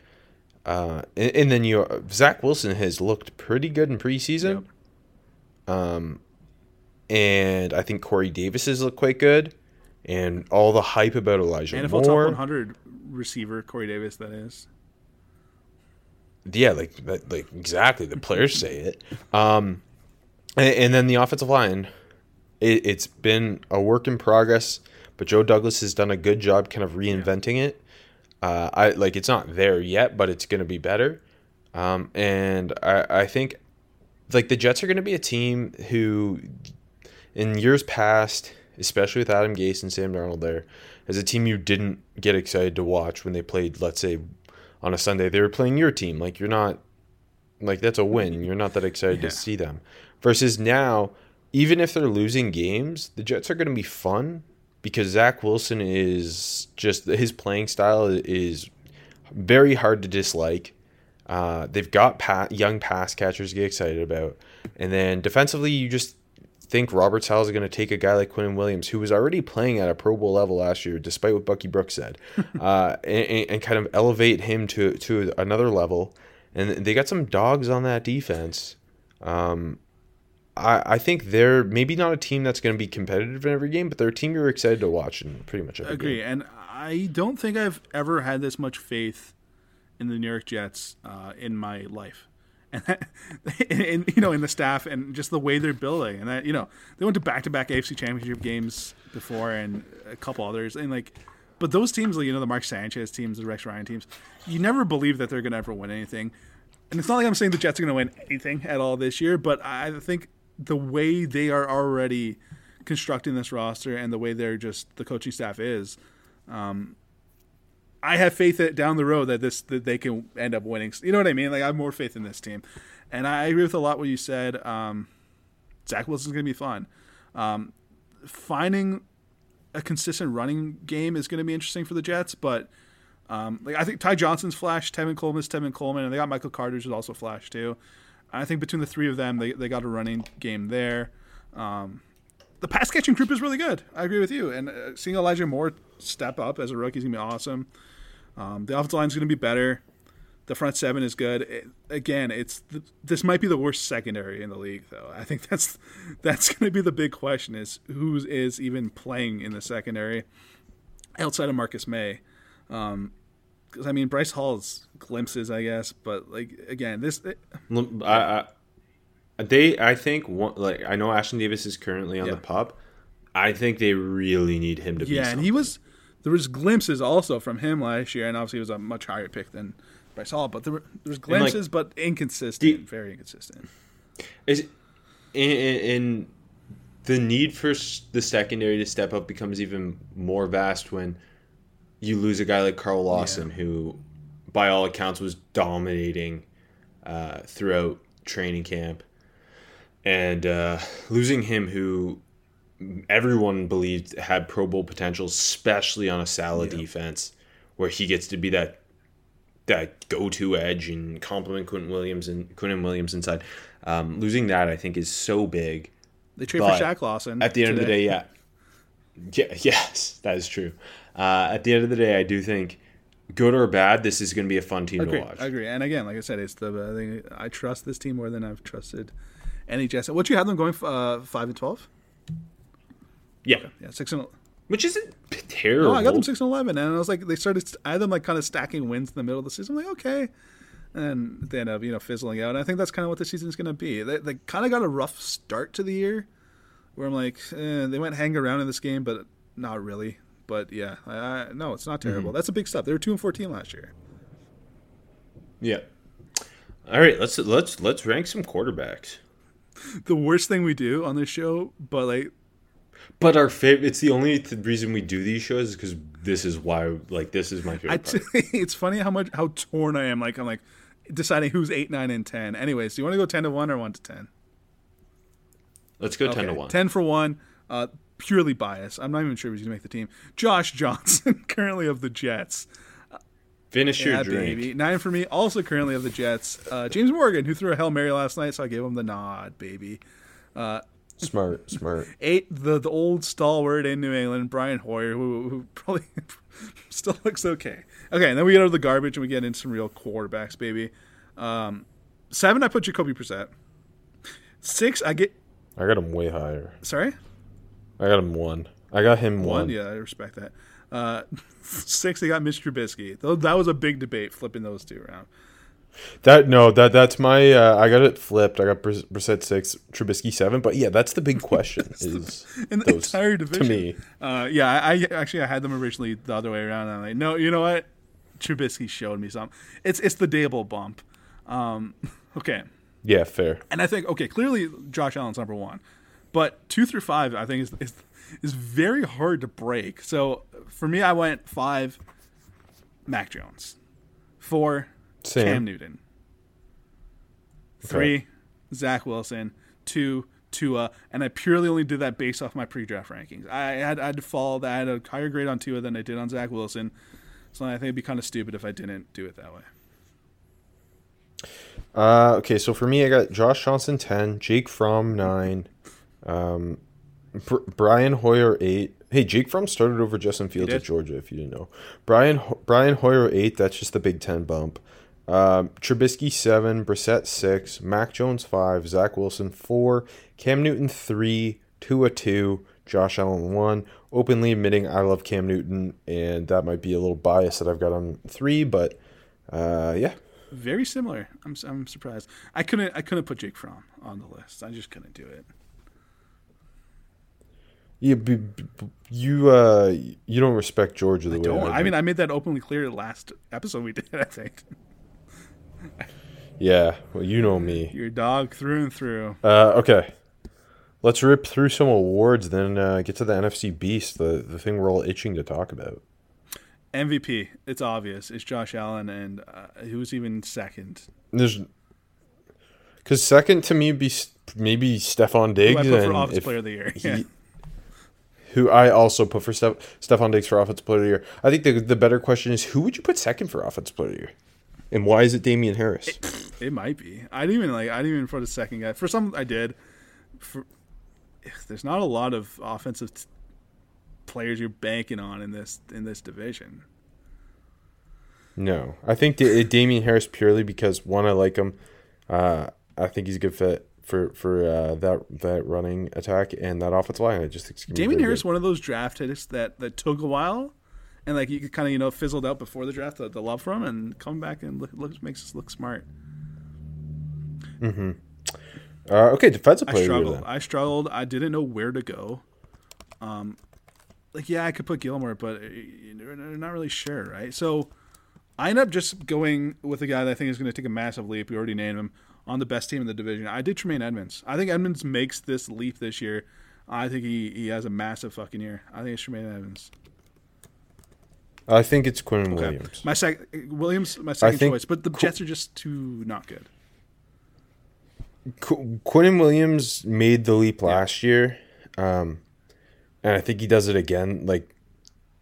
Uh, and, and then you Zach Wilson has looked pretty good in preseason. Um, and I think Corey Davis has looked quite good. And all the hype about Elijah NFL Moore. top 100 receiver Corey Davis, that is. Yeah, like like exactly. The players say it. Um, and, and then the offensive line, it, it's been a work in progress, but Joe Douglas has done a good job kind of reinventing it. Uh, I like it's not there yet, but it's going to be better. Um, and I, I think like the Jets are going to be a team who, in years past, especially with Adam Gase and Sam Darnold there, as a team you didn't get excited to watch when they played, let's say, on a Sunday. They were playing your team. Like you're not, like that's a win. You're not that excited Yeah. to see them. Versus now, even if they're losing games, the Jets are going to be fun because Zach Wilson is just his playing style is very hard to dislike. Uh, they've got pa- young pass catchers to get excited about, and then defensively, you just think Robert Saleh is going to take a guy like Quinn Williams, who was already playing at a Pro Bowl level last year, despite what Bucky Brooks said, uh, and, and kind of elevate him to to another level. And they got some dogs on that defense. Um, I, I think they're maybe not a team that's going to be competitive in every game, but they're a team you're excited to watch in pretty much every agree, game. and I don't think I've ever had this much faith in the New York Jets uh, in my life, and, that, and you know, in the staff and just the way they're building, and that you know, they went to back-to-back AFC Championship games before, and a couple others, and like, but those teams, like you know, the Mark Sanchez teams, the Rex Ryan teams, you never believe that they're going to ever win anything, and it's not like I'm saying the Jets are going to win anything at all this year, but I think the way they are already constructing this roster and the way they're just the coaching staff is, um, I have faith that down the road that this that they can end up winning. You know what I mean? Like I have more faith in this team, and I agree with a lot what you said. Um, Zach Wilson's going to be fun. Um, finding a consistent running game is going to be interesting for the Jets, but um, like I think Ty Johnson's flash, Tevin Coleman's Tevin Coleman, and they got Michael Carter's who's also flash too. I think between the three of them, they, they got a running game there. Um, the pass catching group is really good. I agree with you. And uh, seeing Elijah Moore step up as a rookie is going to be awesome. Um, the offensive line is going to be better. The front seven is good. It, again, it's th- this might be the worst secondary in the league, though. I think that's that's going to be the big question: is who is even playing in the secondary outside of Marcus Maye? Because I mean, Bryce Hall's glimpses, I guess, but like again, this Look, I, I, they, I think, one, like I know Ashtyn Davis is currently on Yeah. the pup. I think they really need him to be. Yeah, and he was there was glimpses also from him last year, and obviously he was a much higher pick than Bryce Hall, but there were there was glimpses, but inconsistent, Do- very inconsistent. is in, in the need for the secondary to step up becomes even more vast when you lose a guy like Carl Lawson, who, by all accounts, was dominating uh, throughout training camp, and uh, losing him, who everyone believed had Pro Bowl potential, especially on a Saleh defense, where he gets to be that that go-to edge and complement Quinnen Williams and Quentin Williams inside. Um, losing that, I think, is so big. They trade But for Shaq Lawson. At the end of the day, yeah, yeah, yes, that is true. Uh, at the end of the day, I do think, good or bad, this is going to be a fun team agree, to watch. I agree. And again, like I said, it's the I, think I trust this team more than I've trusted any Jets. What you have them going uh, five and twelve? Yeah, Yeah, six and. which isn't terrible. No, I got them six and eleven, and I was like, they started. I had them like kind of stacking wins in the middle of the season. I'm like, okay, and they end up you know fizzling out. And I think that's kind of what the season's going to be. They, they kind of got a rough start to the year, where I'm like, eh, they went hang around in this game, but not really. But yeah, no, it's not Mm-hmm. terrible. That's a big step. They were two and fourteen last year. Yeah. All right, let's let's let's rank some quarterbacks. The worst thing we do on this show, but like But our favorite, it's the only th- reason we do these shows is because this is why, like, this is my favorite t- it's funny how much how torn I am. Like I'm like deciding who's eight, nine, and ten. Anyways, do you want to go ten to one or one to ten? Let's go 10 to 1. 10 for 1. Uh, purely biased. I'm not even sure if he's going to make the team. Josh Johnson, currently of the Jets. Finish your Yeah, drink. baby. Nine for me, also currently of the Jets. Uh, James Morgan, who threw a Hail Mary last night, so I gave him the nod, baby. Smart, smart. Eight, the, the old stalwart in New England, Brian Hoyer, who, who probably still looks okay. Okay, and then we get out of the garbage and we get into some real quarterbacks, baby. Um, seven, I put Jacoby Brissett. Six, I get. I got him way higher. Sorry? I got him one. I got him one. One, yeah, I respect that. Uh, six, they got Mr. Trubisky. That was a big debate flipping those two around. That no, that that's my. Uh, I got it flipped. I got Bris- Brissett six, Trubisky seven. But yeah, that's the big question. is In the those entire division. to me? Uh, yeah, I, I actually I had them originally the other way around. And I'm like, no, you know what? Trubisky showed me something. It's it's the Daboll bump. Um, okay, Yeah, fair. and I think okay, clearly Josh Allen's number one, but two through five I think is is, is very hard to break. So for me, I went five, Mac Jones, four, Same. Cam Newton, three, Zach Wilson, two. Tua, and I purely only did that based off my pre-draft rankings. I had, I had to follow that. I had a higher grade on Tua than I did on Zach Wilson, so I think it'd be kind of stupid if I didn't do it that way. Uh, okay, so for me, I got Josh Johnson ten, Jake Fromm nine, um, Br- Brian Hoyer eight. Hey, Jake Fromm started over Justin Fields at? Georgia. If you didn't know, Brian Ho- Brian Hoyer eight. That's just the Big Ten bump. Um, Trubisky seven, Brissett six, Mac Jones five, Zach Wilson four, Cam Newton three, Tua two, Josh Allen one. Openly admitting I love Cam Newton, and that might be a little bias that I've got on three, but uh, yeah, Very similar. I'm I'm surprised. I couldn't I couldn't put Jake Fromm on the list. I just couldn't do it. You you uh you don't respect Georgia the way Don't. I, I mean. I made that openly clear last episode we did. I think yeah. Well, you know me. your dog through and through. Uh, okay, let's rip through some awards, then uh, get to the NFC Beast, the the thing we're all itching to talk about. MVP. It's obvious. It's Josh Allen, and uh, who's even second? There's because second to me be maybe Stefon Who Diggs, I put for and Offensive if Player of the Year. he- Yeah. Who I also put for Steph, Stefon Diggs for Offensive Player of the Year. I think the the better question is who would you put second for Offensive Player of the Year, and why is it Damien Harris? It might be. I didn't even like. I didn't even put a second guy. For some, I did. For there's not a lot of offensive t- players you're banking on in this in this division. No, I think da- Damien Harris purely because one, I like him. Uh, I think he's a good fit for for uh, that that running attack and that offensive line. I just think Damien Harris, good. one of those draft hits that that took a while, and like you kind of you know fizzled out before the draft, the, the love from, and come back and look, looks makes us look smart. Uh, okay, defensive I player. year, struggled. I struggled. I didn't know where to go. Um, like yeah, I could put Gilmore, but uh, you're not really sure, right? So I end up just going with a guy that I think is going to take a massive leap. We already named him on the best team in the division. I did Tremaine Edmunds. I think Edmunds makes this leap this year. I think he, he has a massive fucking year. I think it's Tremaine Edmunds. I think it's Quinn Okay. Williams. My sec Williams, my second choice, but the Qu- Jets are just too not good. Qu- Quinn Williams made the leap last year, um, and I think he does it again, like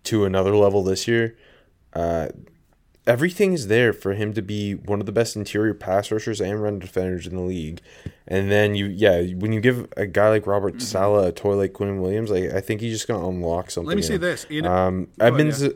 to another level this year. Uh, everything is there for him to be one of the best interior pass rushers and run defenders in the league. And then you, yeah, when you give a guy like Robert Saleh a toy like Quinn Williams, like I think he's just gonna unlock something. Let me say in him. this. You know, Um, ahead, Edmunds. yeah.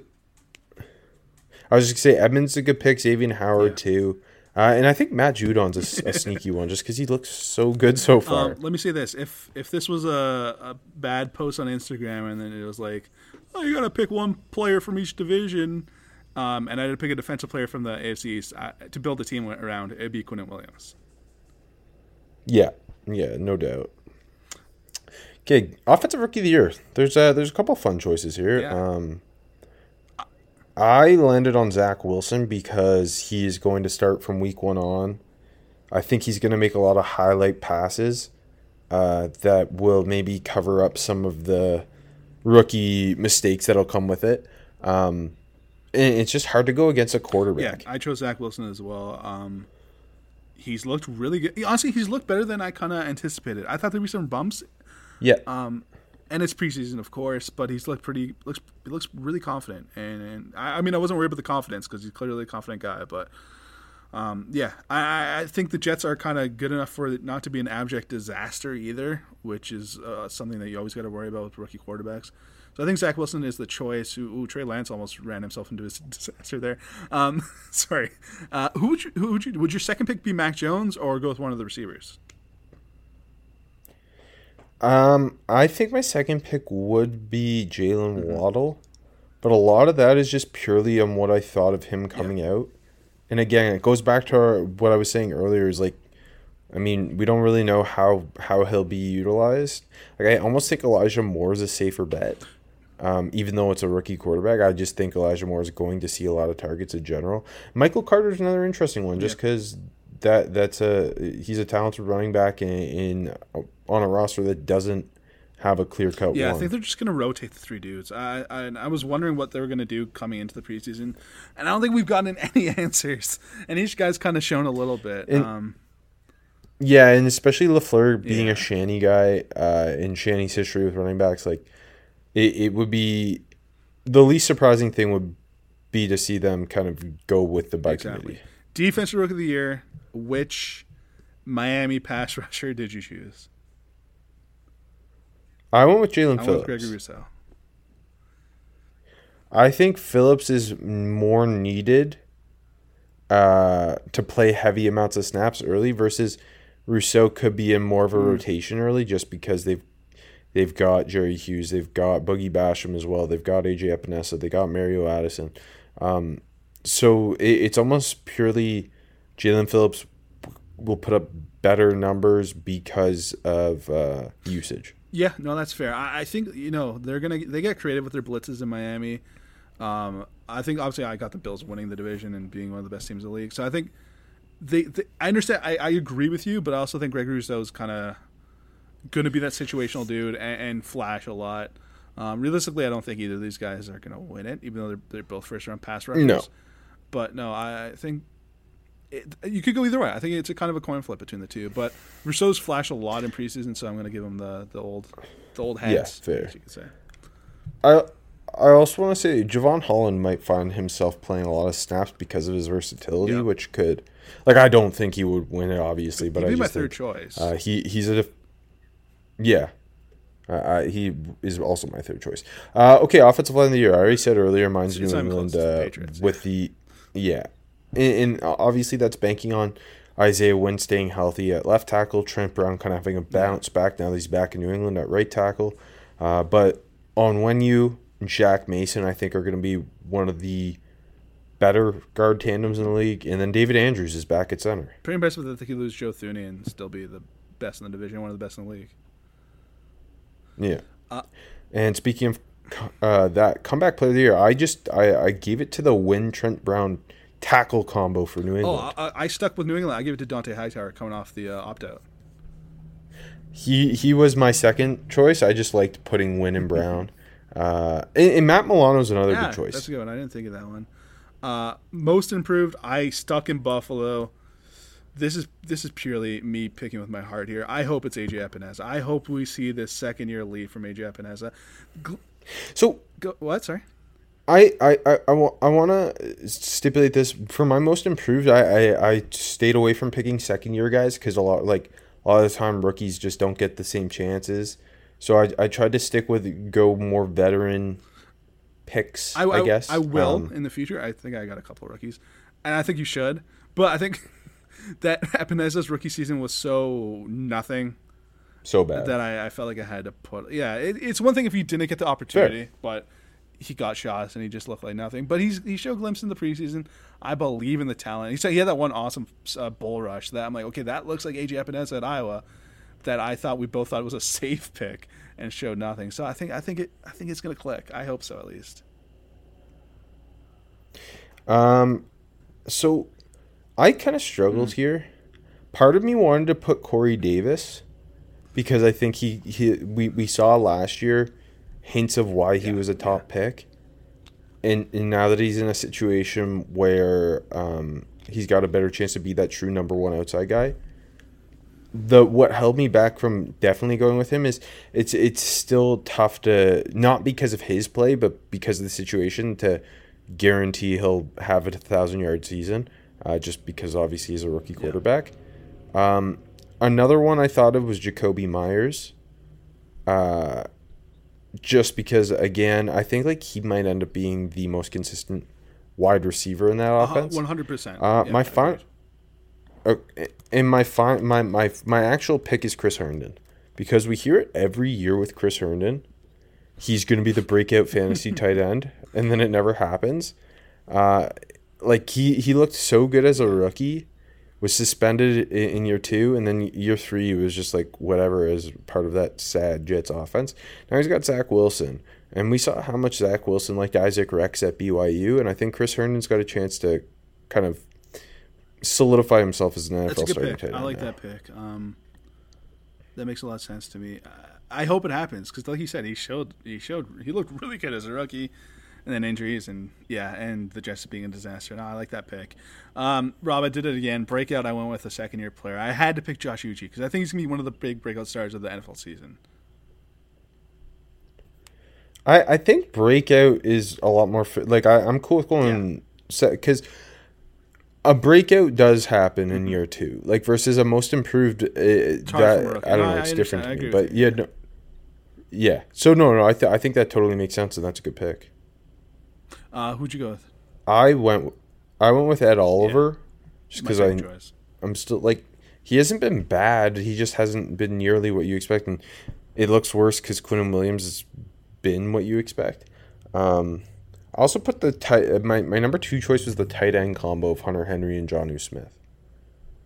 I was just gonna say Edmunds is a good pick. Xavien Howard Yeah. too, uh, and I think Matt Judon's a sneaky one just because he looks so good so far. Um, let me say this: if if this was a, a bad post on Instagram and then it was like, oh, you got to pick one player from each division, um, and I had to pick a defensive player from the AFC East uh, to build a team around, it'd be Quinn Williams. yeah, yeah, no doubt. Okay, offensive rookie of the year. There's uh, there's a couple fun choices here. Yeah. Um, I landed on Zach Wilson because he is going to start from week one on. I think he's going to make a lot of highlight passes uh, that will maybe cover up some of the rookie mistakes that'll come with it. Um, it's just hard to go against a quarterback. Yeah. I chose Zach Wilson as well. Um, he's looked really good. Honestly, he's looked better than I kind of anticipated. I thought there'd be some bumps, Yeah, um, and it's preseason, of course, but he's looked pretty looks he looks really confident. And, and I, I mean, I wasn't worried about the confidence because he's clearly a confident guy. But um, yeah, I- I, I think the Jets are kind of good enough for it not to be an abject disaster either, which is uh, something that you always got to worry about with rookie quarterbacks. So I think Zach Wilson is the choice. Ooh, ooh, Trey Lance almost ran himself into a disaster there. Um, sorry. Uh, who would you, who would you would your second pick be Mac Jones or go with one of the receivers? Um, I think my second pick would be Jaylen Waddle, but a lot of that is just purely on what I thought of him coming out. And again, it goes back to our, what I was saying earlier. Is like, I mean, we don't really know how how he'll be utilized. Like, I almost think Elijah Moore is a safer bet. Um, even though it's a rookie quarterback, I just think Elijah Moore is going to see a lot of targets in general. Michael Carter's another interesting one, just because that that's a he's a talented running back in, in on a roster that doesn't have a clear cut. Yeah, one. I think they're just going to rotate the three dudes. I, I I was wondering what they were going to do coming into the preseason, and I don't think we've gotten any answers. And each guy's kind of shown a little bit. And- um, Yeah, and especially Lafleur being Yeah. a Shanny guy uh, in Shanny's history with running backs, like it, it would be the least surprising thing would be to see them kind of go with the bike exactly. committee. Defensive Rookie of the Year. Which Miami pass rusher did you choose? I went with Jaelan I went with Gregory Phillips. Rousseau. I think Phillips is more needed uh, to play heavy amounts of snaps early versus Rousseau could be in more of a Hmm. rotation early just because they've they've got Jerry Hughes, they've got Boogie Basham as well, they've got AJ Epenesa, they got Mario Addison. Um, so it, it's almost purely Jaelan Phillips will put up better numbers because of uh, usage. Yeah, no, that's fair. I, I think you know they're gonna they get creative with their blitzes in Miami. Um, I think obviously I got the Bills winning the division and being one of the best teams in the league. So I think they, they I understand. I, I agree with you, but I also think Rousseau is kind of going to be that situational dude and, and flash a lot. Um, realistically, I don't think either of these guys are going to win it, even though they're, they're both first round pass rushers. No. But no, I think it, you could go either way. I think it's a kind of a coin flip between the two. But Rousseau's flashed a lot in preseason, so I'm going to give him the, the old the old heads. Yeah, fair. you could say. I I also want to say Jevon Holland might find himself playing a lot of snaps because of his versatility, Yeah. which could, like, I don't think he would win it, obviously, but He'd I be my just third think, choice. uh, he he's a, yeah, uh, I, he is also my third choice. Uh, okay, offensive line of the year. I already said earlier, mine's New England uh, with the, yeah, and, and obviously that's banking on Isaiah Wynn staying healthy at left tackle, Trent Brown kind of having a bounce back now that he's back in New England at right tackle, uh, but Onwenu and Shaq Mason, I think are going to be one of the better guard tandems in the league, and then David Andrews is back at center. Pretty impressive that they could lose Joe Thuney and still be the best in the division, one of the best in the league. Yeah. Uh, and speaking of uh, that comeback player of the year, I just I, I gave it to the Wynn Trent Brown tackle combo for New England. Oh, I, I stuck with New England. I gave it to Dont'a Hightower coming off the uh, opt out. he he was my second choice. I just liked putting Wynn and Brown. Uh, and, and Matt Milano's another Yeah, good choice. that's a good one. I didn't think of that one. Uh, most improved. I stuck in Buffalo. This is this is purely me picking with my heart here. I hope it's AJ Epenesa. I hope we see this second year lead from AJ Epenesa. Gl- So Go, what? Sorry. I I I, I, wa- I want to stipulate this for my most improved. I, I I stayed away from picking second year guys because a lot like a lot of the time rookies just don't get the same chances. So I I tried to stick with go more veteran picks. I, I, guess I will Um, in the future. I think I got a couple of rookies, and I think you should. But I think that Epenesa's rookie season was so nothing so bad. that I, I felt like I had to put. Yeah, it, it's one thing if he didn't get the opportunity, but he got shots and he just looked like nothing. But he's he showed glimpses in the preseason. I believe in the talent. He said he had that one awesome uh, bull rush that I'm like, okay, that looks like AJ Epenesa at Iowa. That I thought we both thought was a safe pick and showed nothing. So I think I think it I think it's gonna click. I hope so at least. Um, so I kind of struggled Mm. here. Part of me wanted to put Corey Davis because I think he, he we, we saw last year hints of why he Yeah, was a top pick. And, and now that he's in a situation where um, he's got a better chance to be that true number one outside guy, the what held me back from definitely going with him is it's it's still tough to not because of his play but because of the situation to guarantee he'll have a thousand yard season uh, just because obviously he's a rookie quarterback. Um, another one I thought of was Jakobi Meyers. Uh, just because again I think like he might end up being the most consistent wide receiver in that offense. One hundred percent. Uh, my fine, okay, and my fine, my my my actual pick is Chris Herndon, because we hear it every year with Chris Herndon. He's going to be the breakout fantasy tight end, and then it never happens. Uh, like he he looked so good as a rookie, was suspended in, in year two, and then year three he was just like whatever as part of that sad Jets offense. Now he's got Zach Wilson, and we saw how much Zach Wilson liked Isaac Rex at BYU, and I think Chris Herndon's got a chance to kind of solidify himself as an NFL That's a good starting pick. I like now. that pick. Um, that makes a lot of sense to me. I, I hope it happens because, like you said, he showed he showed he looked really good as a rookie, and then injuries and yeah, and the Jets being a disaster. No, I like that pick. Um, Rob, I did it again. Breakout. I went with a second year player. I had to pick Josh Uche because I think he's gonna be one of the big breakout stars of the NFL season. I, I think breakout is a lot more like I, I'm cool with going because a breakout does happen in year two like versus a most improved uh, that. I don't No, know it's different to me but yeah no, yeah so no no I th- I think that totally makes sense and that's a good pick Uh, who'd you go with? I went I went with Ed Oliver just because I choice. I'm still like he hasn't been bad. He just hasn't been nearly what you expect, and it looks worse because Quinn Williams has been what you expect. Um, I also put the tight. uh, My my number two choice was the tight end combo of Hunter Henry and Jonnu Smith.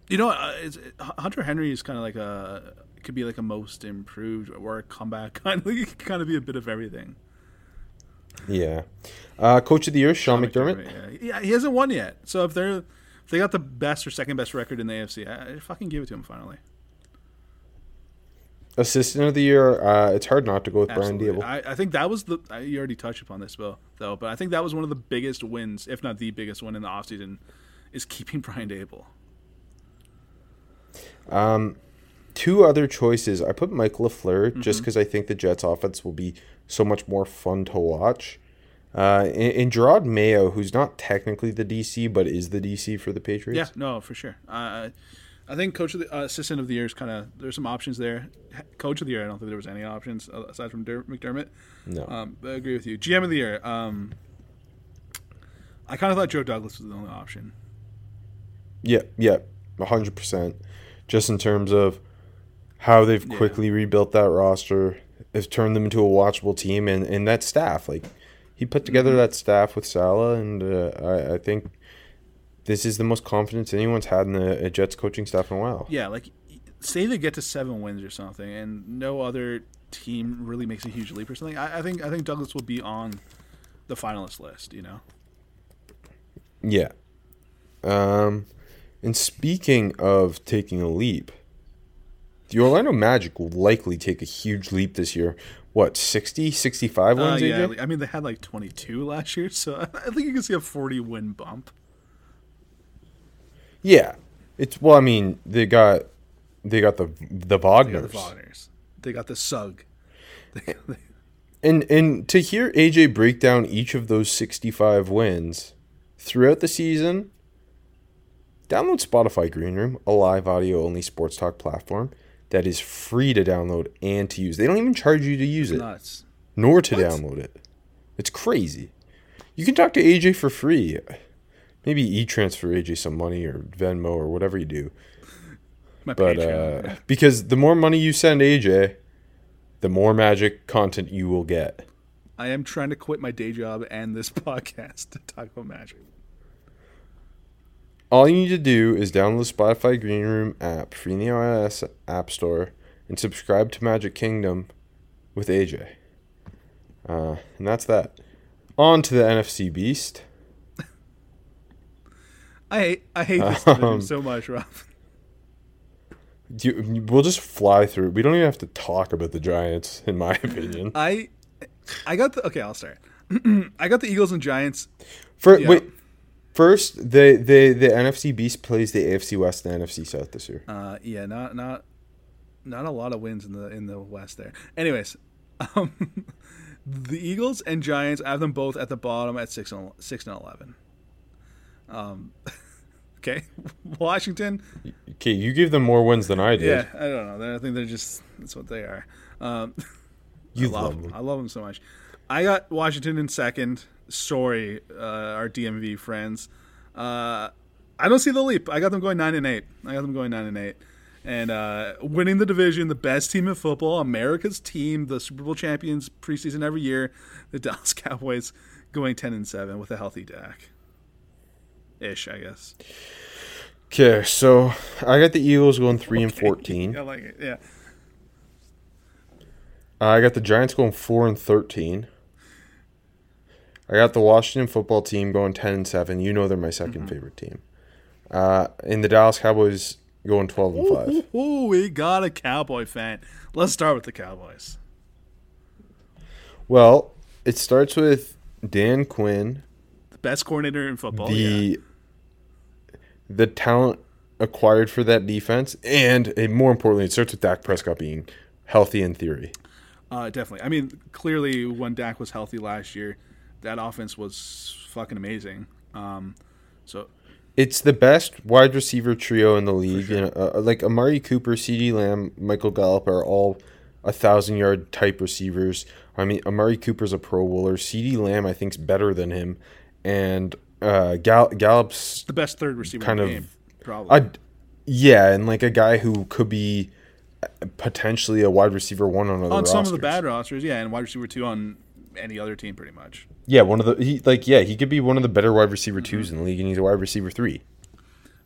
You know, uh, it's, Hunter Henry is kind of like a could be like a most improved or a comeback kind of could kind of be a bit of everything. Yeah, uh, coach of the year Sean, McDermott. Yeah. yeah, he hasn't won yet. So if they're if they got the best or second best record in the AFC, I, I fucking give it to him finally. Assistant of the year. Uh, it's hard not to go with Absolutely. Brian Daboll. I, I think that was the I, you already touched upon this, Bill, though, but I think that was one of the biggest wins, if not the biggest win in the offseason, is keeping Brian Daboll. two other choices. I put Mike LaFleur Mm-hmm. just because I think the Jets offense will be so much more fun to watch. Uh, and, and Jerod Mayo, who's not technically the DC, but is the DC for the Patriots. Yeah, no, for sure. Uh, I think coach of the uh, assistant of the year is kind of there's some options there. Coach of the year, I don't think there was any options uh, aside from Der- McDermott. No. Um, but I agree with you. GM of the year. Um, I kind of thought Joe Douglas was the only option. Yeah, yeah, hundred percent. Just in terms of how they've Yeah. quickly rebuilt that roster, have turned them into a watchable team, and, and that staff. Like he put together Mm-hmm. that staff with Saleh, and uh, I, I think this is the most confidence anyone's had in the Jets coaching staff in a while. Yeah, like say they get to seven wins or something, and no other team really makes a huge leap or something. I, I think I think Douglas will be on the finalist list. You know. Yeah. Um, and speaking of taking a leap, the Orlando Magic will likely take a huge leap this year. What, 60, 65 Uh, wins, yeah, AJ? I mean they had like 22 last year, so I think you can see a 40 win bump. Yeah. It's well, I mean, they got they got the the They got Wagners. the Wagners. They got the Sug. They got the- And and to hear AJ break down each of those 65 wins throughout the season, download Spotify Green Room, a live audio only sports talk platform that is free to download and to use. They don't even charge you to use it, nuts. nor to What? download it. It's crazy. You can talk to AJ for free. Maybe e-transfer AJ some money or Venmo or whatever you do. My But Patreon. uh, because the more money you send AJ, the more magic content you will get. I am trying to quit my day job and this podcast to talk about magic. All you need to do is download the Spotify Green Room app free in the iOS App Store and subscribe to Magic Kingdom with AJ. Uh, and that's that. On to the NFC Beast. I hate I hate this division Um, so much, Rob. Do you, we'll just fly through. We don't even have to talk about the Giants, in my opinion. I I got the okay. I'll start. I got the Eagles and Giants. For, Yeah. Wait, first, the, the, the NFC Beast plays the AFC West and NFC South this year. Uh, yeah, not not not a lot of wins in the in the West there. Anyways, um, the Eagles and Giants. I have them both at the bottom at six and six and eleven. Um, okay, Washington. Okay, you give them more wins than I did. Yeah, I don't know. I think they're just that's what they are. Um, You I love, love them. them. I love them so much. I got Washington in second. Sorry, uh, our DMV friends. Uh, I don't see the leap. I got them going nine and eight. I got them going nine and eight, and uh, winning the division, the best team in football, America's team, the Super Bowl champions preseason every year, the Dallas Cowboys going ten and seven with a healthy Dak. Ish, I guess. Okay, so I got the Eagles going 3 and 14. I like it. Yeah. I got the Giants going four and thirteen. I got the Washington football team going ten and seven. You know they're my 2nd favorite team. Uh, and the Dallas Cowboys going 12 and 5. Ooh, we got a Cowboy fan. Let's start with the Cowboys. Well, it starts with Dan Quinn, The best coordinator in football. the yeah. the talent acquired for that defense, and eh, more importantly, it starts with Dak Prescott being healthy in theory. Uh, definitely. I mean, clearly, when Dak was healthy last year, that offense was fucking amazing. Um, so It's the best wide receiver trio in the league. You know, uh, like Amari Cooper, CeeDee Lamb, Michael Gallup are all a thousand yard type receivers. I mean, Amari Cooper's a Pro Bowler. CeeDee Lamb, I think's better than him, and uh, Gall- Gallup's the best third receiver Kind in of- the game, probably. Yeah, and like a guy who could be uh, potentially a wide receiver one on other on some of the bad rosters, yeah, and wide receiver two on any other team, pretty much. Yeah, one of the he like yeah he could be one of the better wide receiver Mm-hmm. 2s in the league, and he's a wide receiver three.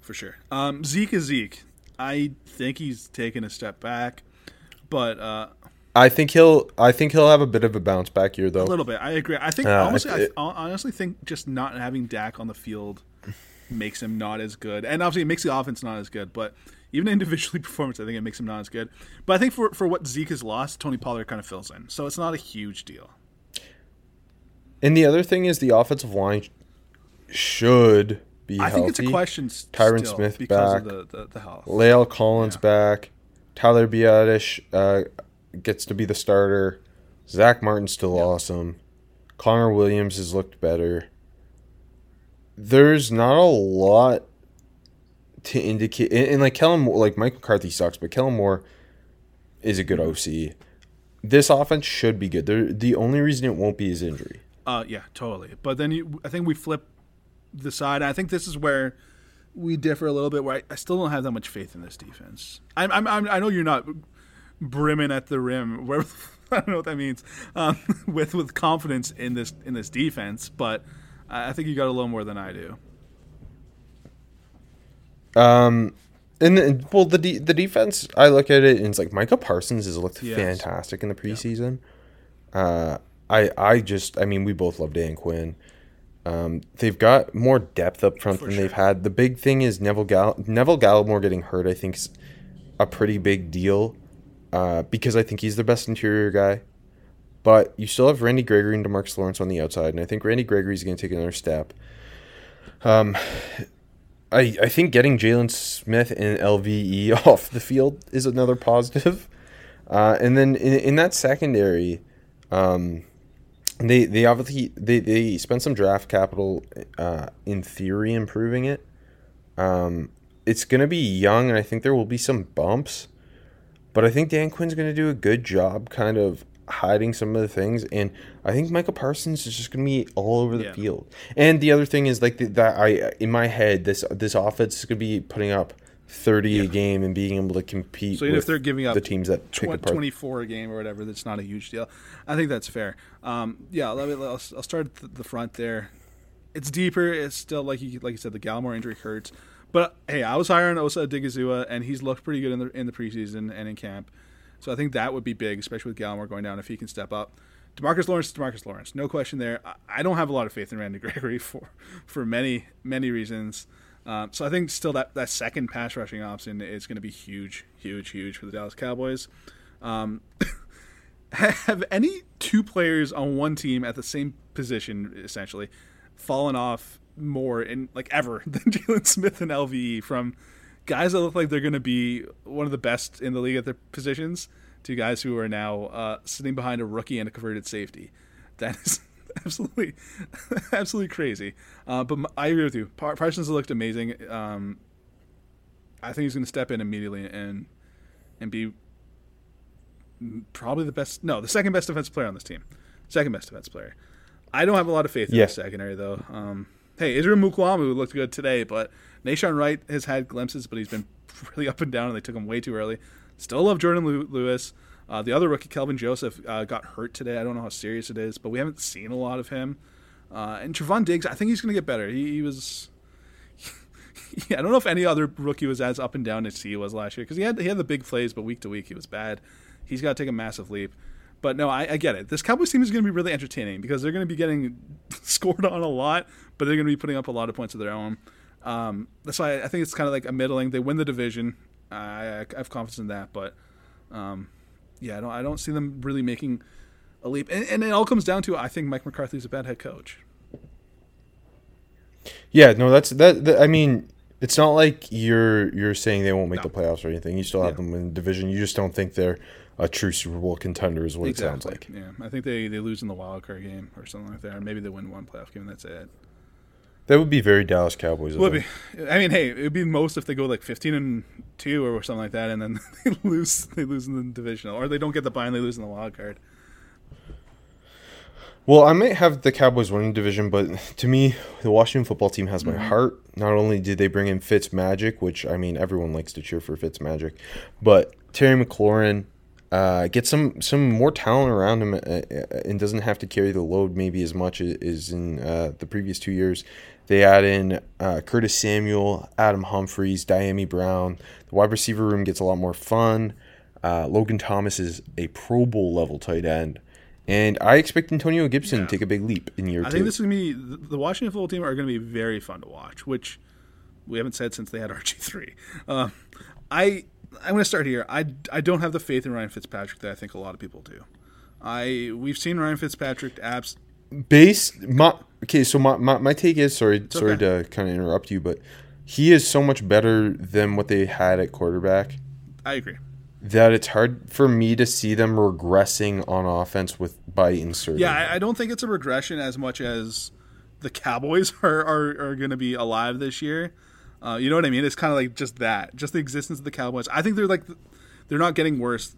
for sure. Um, Zeke is Zeke. I think he's taken a step back, but uh, I think he'll I think he'll have a bit of a bounce back year though. a little bit. I agree. I think Uh, honestly, I, it- I honestly think just not having Dak on the field makes him not as good, and obviously it makes the offense not as good. But even individually performance, I think it makes him not as good. But I think for for what Zeke has lost, Tony Pollard kind of fills in, so it's not a huge deal. And the other thing is the offensive line should be healthy. I healthy. think it's a question. Tyron Smith because back. of the, the, the health. La'el Collins back. Tyler Biadasz uh, gets to be the starter. Zack Martin's still awesome. Connor Williams has looked better. There's not a lot to indicate, and, and like Kellen, like Mike McCarthy sucks, but Kellen Moore is a good OC. This offense should be good. They're, the only reason it won't be is injury. Uh, yeah, totally. But then you, I think we flip the side. I think this is where we differ a little bit. Where I, I still don't have that much faith in this defense. I'm, I'm, I'm I know you're not brimming at the rim. Where I don't know what that means. Um, with with confidence in this in this defense, but I think you got a little more than I do. Um, and then, well, the de- the defense, I look at it and it's like Micah Parsons has looked Yes. fantastic in the preseason. Uh, I I just, I mean, we both love Dan Quinn. Um, they've got more depth up front For than sure. they've had. The big thing is Neville Gall- Neville Gallimore getting hurt. I think is a pretty big deal uh, because I think he's the best interior guy. But you still have Randy Gregory and Demarcus Lawrence on the outside, and I think Randy Gregory is going to take another step. Um, I I think getting Jalen Smith and LVE off the field is another positive. Uh, and then in, in that secondary, um, they they obviously they, they spent some draft capital uh, in theory improving it. Um, it's gonna be young, and I think there will be some bumps, but I think Dan Quinn's gonna do a good job, kind of hiding some of the things, and I think Micah Parsons is just gonna be all over the Yeah. field. And the other thing is like the, that I in my head this this offense is gonna be putting up thirty a game and being able to compete. So even if they're giving up the teams that tw- 24 a game or whatever, that's not a huge deal. I think that's fair. Um, yeah, let me, I'll, I'll start at the, the front there. It's deeper. It's still like you like you said, the Gallimore injury hurts. But hey, I was higher on Osa Odighizuwa, and he's looked pretty good in the in the preseason and in camp. So I think that would be big, especially with Gallimore going down if he can step up. Demarcus Lawrence is Demarcus Lawrence, no question there. I, I don't have a lot of faith in Randy Gregory for for many many reasons. Um, so I think still that, that second pass rushing option is going to be huge, huge, huge for the Dallas Cowboys. Um, have any two players on one team at the same position essentially fallen off more in like ever than Jalen Smith and LVE from guys that look like they're going to be one of the best in the league at their positions to guys who are now uh, sitting behind a rookie and a converted safety. That is absolutely, absolutely crazy. Uh, but I agree with you. Parsons looked amazing. Um, I think he's going to step in immediately and and be probably the best. No, the second best defensive player on this team. Second best defensive player. I don't have a lot of faith in Yeah. the secondary though. Um, hey, Israel Mukuamu looked good today, but Nahshon Wright has had glimpses, but he's been really up and down, and they took him way too early. Still love Jourdan Lewis. Uh, the other rookie, Kelvin Joseph, uh, got hurt today. I don't know how serious it is, but we haven't seen a lot of him. Uh, and Trevon Diggs, I think he's going to get better. He, he was. yeah, I don't know if any other rookie was as up and down as he was last year because he had he had the big plays, but week to week he was bad. He's got to take a massive leap. But no, I, I get it. This Cowboys team is going to be really entertaining because they're going to be getting scored on a lot, but they're going to be putting up a lot of points of their own. Um, that's why I think it's kind of like a middling. They win the division. I, I have confidence in that, but um, yeah, I don't I don't see them really making a leap. And, and it all comes down to I think Mike McCarthy's a bad head coach. Yeah, no, that's that, that. I mean, it's not like you're you're saying they won't make No. the playoffs or anything. You still have Yeah. them in the division. You just don't think they're a true Super Bowl contender, is what it sounds like. Yeah, I think they, they lose in the wild card game or something like that, or maybe they win one playoff game. and That's it. That would be very Dallas Cowboys. Would be. I mean, hey, it'd be most if they go like fifteen and two or something like that, and then they lose. They lose in the divisional, or they don't get the buy and they lose in the wild card. Well, I might have the Cowboys winning division, but to me, the Washington football team has my Mm-hmm. heart. Not only did they bring in Fitz Magic, which I mean everyone likes to cheer for Fitz Magic, but Terry McLaurin uh, get some some more talent around him uh, uh, and doesn't have to carry the load maybe as much as, as in uh, the previous two years. They add in uh, Curtis Samuel, Adam Humphries, Dyami Brown. The wide receiver room gets a lot more fun. Uh, Logan Thomas is a Pro Bowl level tight end. And I expect Antonio Gibson to take a big leap in year I two. think this is gonna be the Washington football team are gonna be very fun to watch, which we haven't said since they had RG three. Uh, I I'm gonna start here. I, I don't have the faith in Ryan Fitzpatrick that I think a lot of people do. I we've seen Ryan Fitzpatrick abs. Base my okay, so my, my, my take is sorry sorry okay. to kind of interrupt you, but he is so much better than what they had at quarterback I agree. that it's hard for me to see them regressing on offense with by inserting. Yeah, I, I don't think it's a regression as much as the Cowboys are are, are going to be alive this year. Uh, you know what I mean? It's kind of like just that, just the existence of the Cowboys. I think they're like they're not getting worse.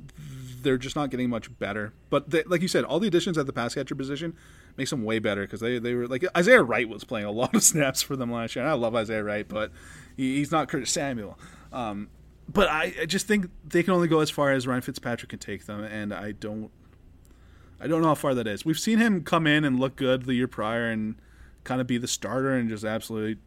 They're just not getting much better. But they, like you said, all the additions at the pass catcher position makes them way better because they, they were like Isaiah Wright was playing a lot of snaps for them last year. And I love Isaiah Wright, but he, he's not Curtis Samuel. Um, but I, I just think they can only go as far as Ryan Fitzpatrick can take them, and I don't I don't know how far that is. We've seen him come in and look good the year prior and kind of be the starter and just absolutely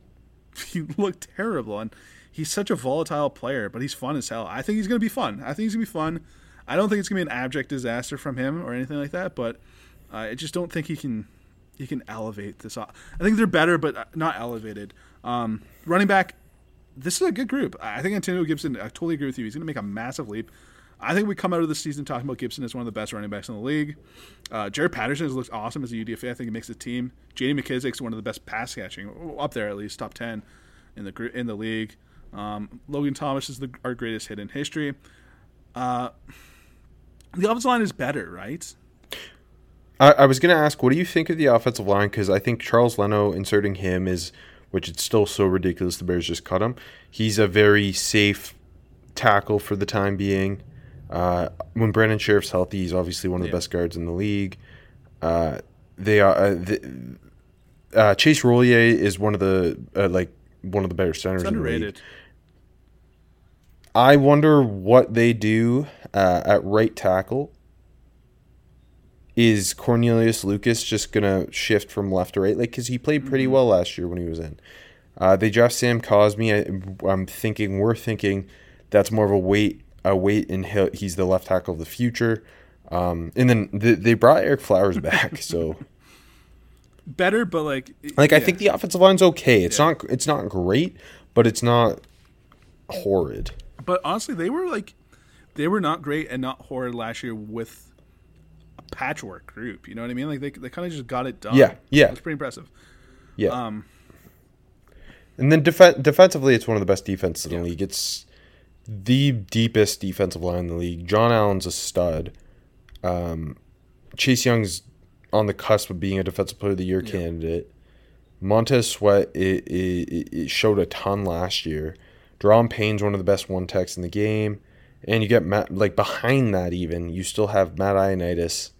he looked terrible. And he's such a volatile player, but he's fun as hell. I think he's going to be fun. I think he's going to be fun. I don't think it's going to be an abject disaster from him or anything like that, but I just don't think he can he can elevate this. I think they're better, but not elevated. Um, running back, this is a good group. I think Antonio Gibson. I totally agree with you. He's going to make a massive leap. I think we come out of the season talking about Gibson as one of the best running backs in the league. Uh, Jaret Patterson has looked awesome as a UDFA. I think he makes the team. J.D. McKissick's one of the best pass catching, up there at least, top ten in the in the league. Um, Logan Thomas is the, our greatest hit in history. Uh, the offensive line is better, right? I, I was gonna ask, what do you think of the offensive line? Because I think Charles Leno inserting him is, which it's still so ridiculous. The Bears just cut him. He's a very safe tackle for the time being. Uh, when Brandon Scherff's healthy, he's obviously one of the Yeah. best guards in the league. Uh, they are uh, the, uh, Chase Roullier is one of the uh, like one of the better centers It's in the league. underrated. I wonder what they do uh, at right tackle. Is Cornelius Lucas just gonna shift from left to right? Like, because he played pretty well last year when he was in. Uh, they draft Sam Cosmi. I, I'm thinking we're thinking that's more of a weight, a weight, and he, he's the left tackle of the future. Um, and then th they brought Ereck Flowers back, so Better, but like, like I think the offensive line's okay. It's Yeah. not it's not great, but it's not horrid. But honestly, they were like, they were not great and not horrid last year with patchwork group. You know what I mean? Like they, they kind of just got it done. Yeah, yeah. It's pretty impressive. Yeah. Um, And then def- defensively, it's one of the best defenses in the league. It's the deepest defensive line in the league. John Allen's a stud. Um, Chase Young's on the cusp of being a Defensive Player of the Year candidate. Montez Sweat it, it, it showed a ton last year. Daron Payne's one of the best one techs in the game. And you get Matt, like behind that, even, you still have Matt Ioannidis,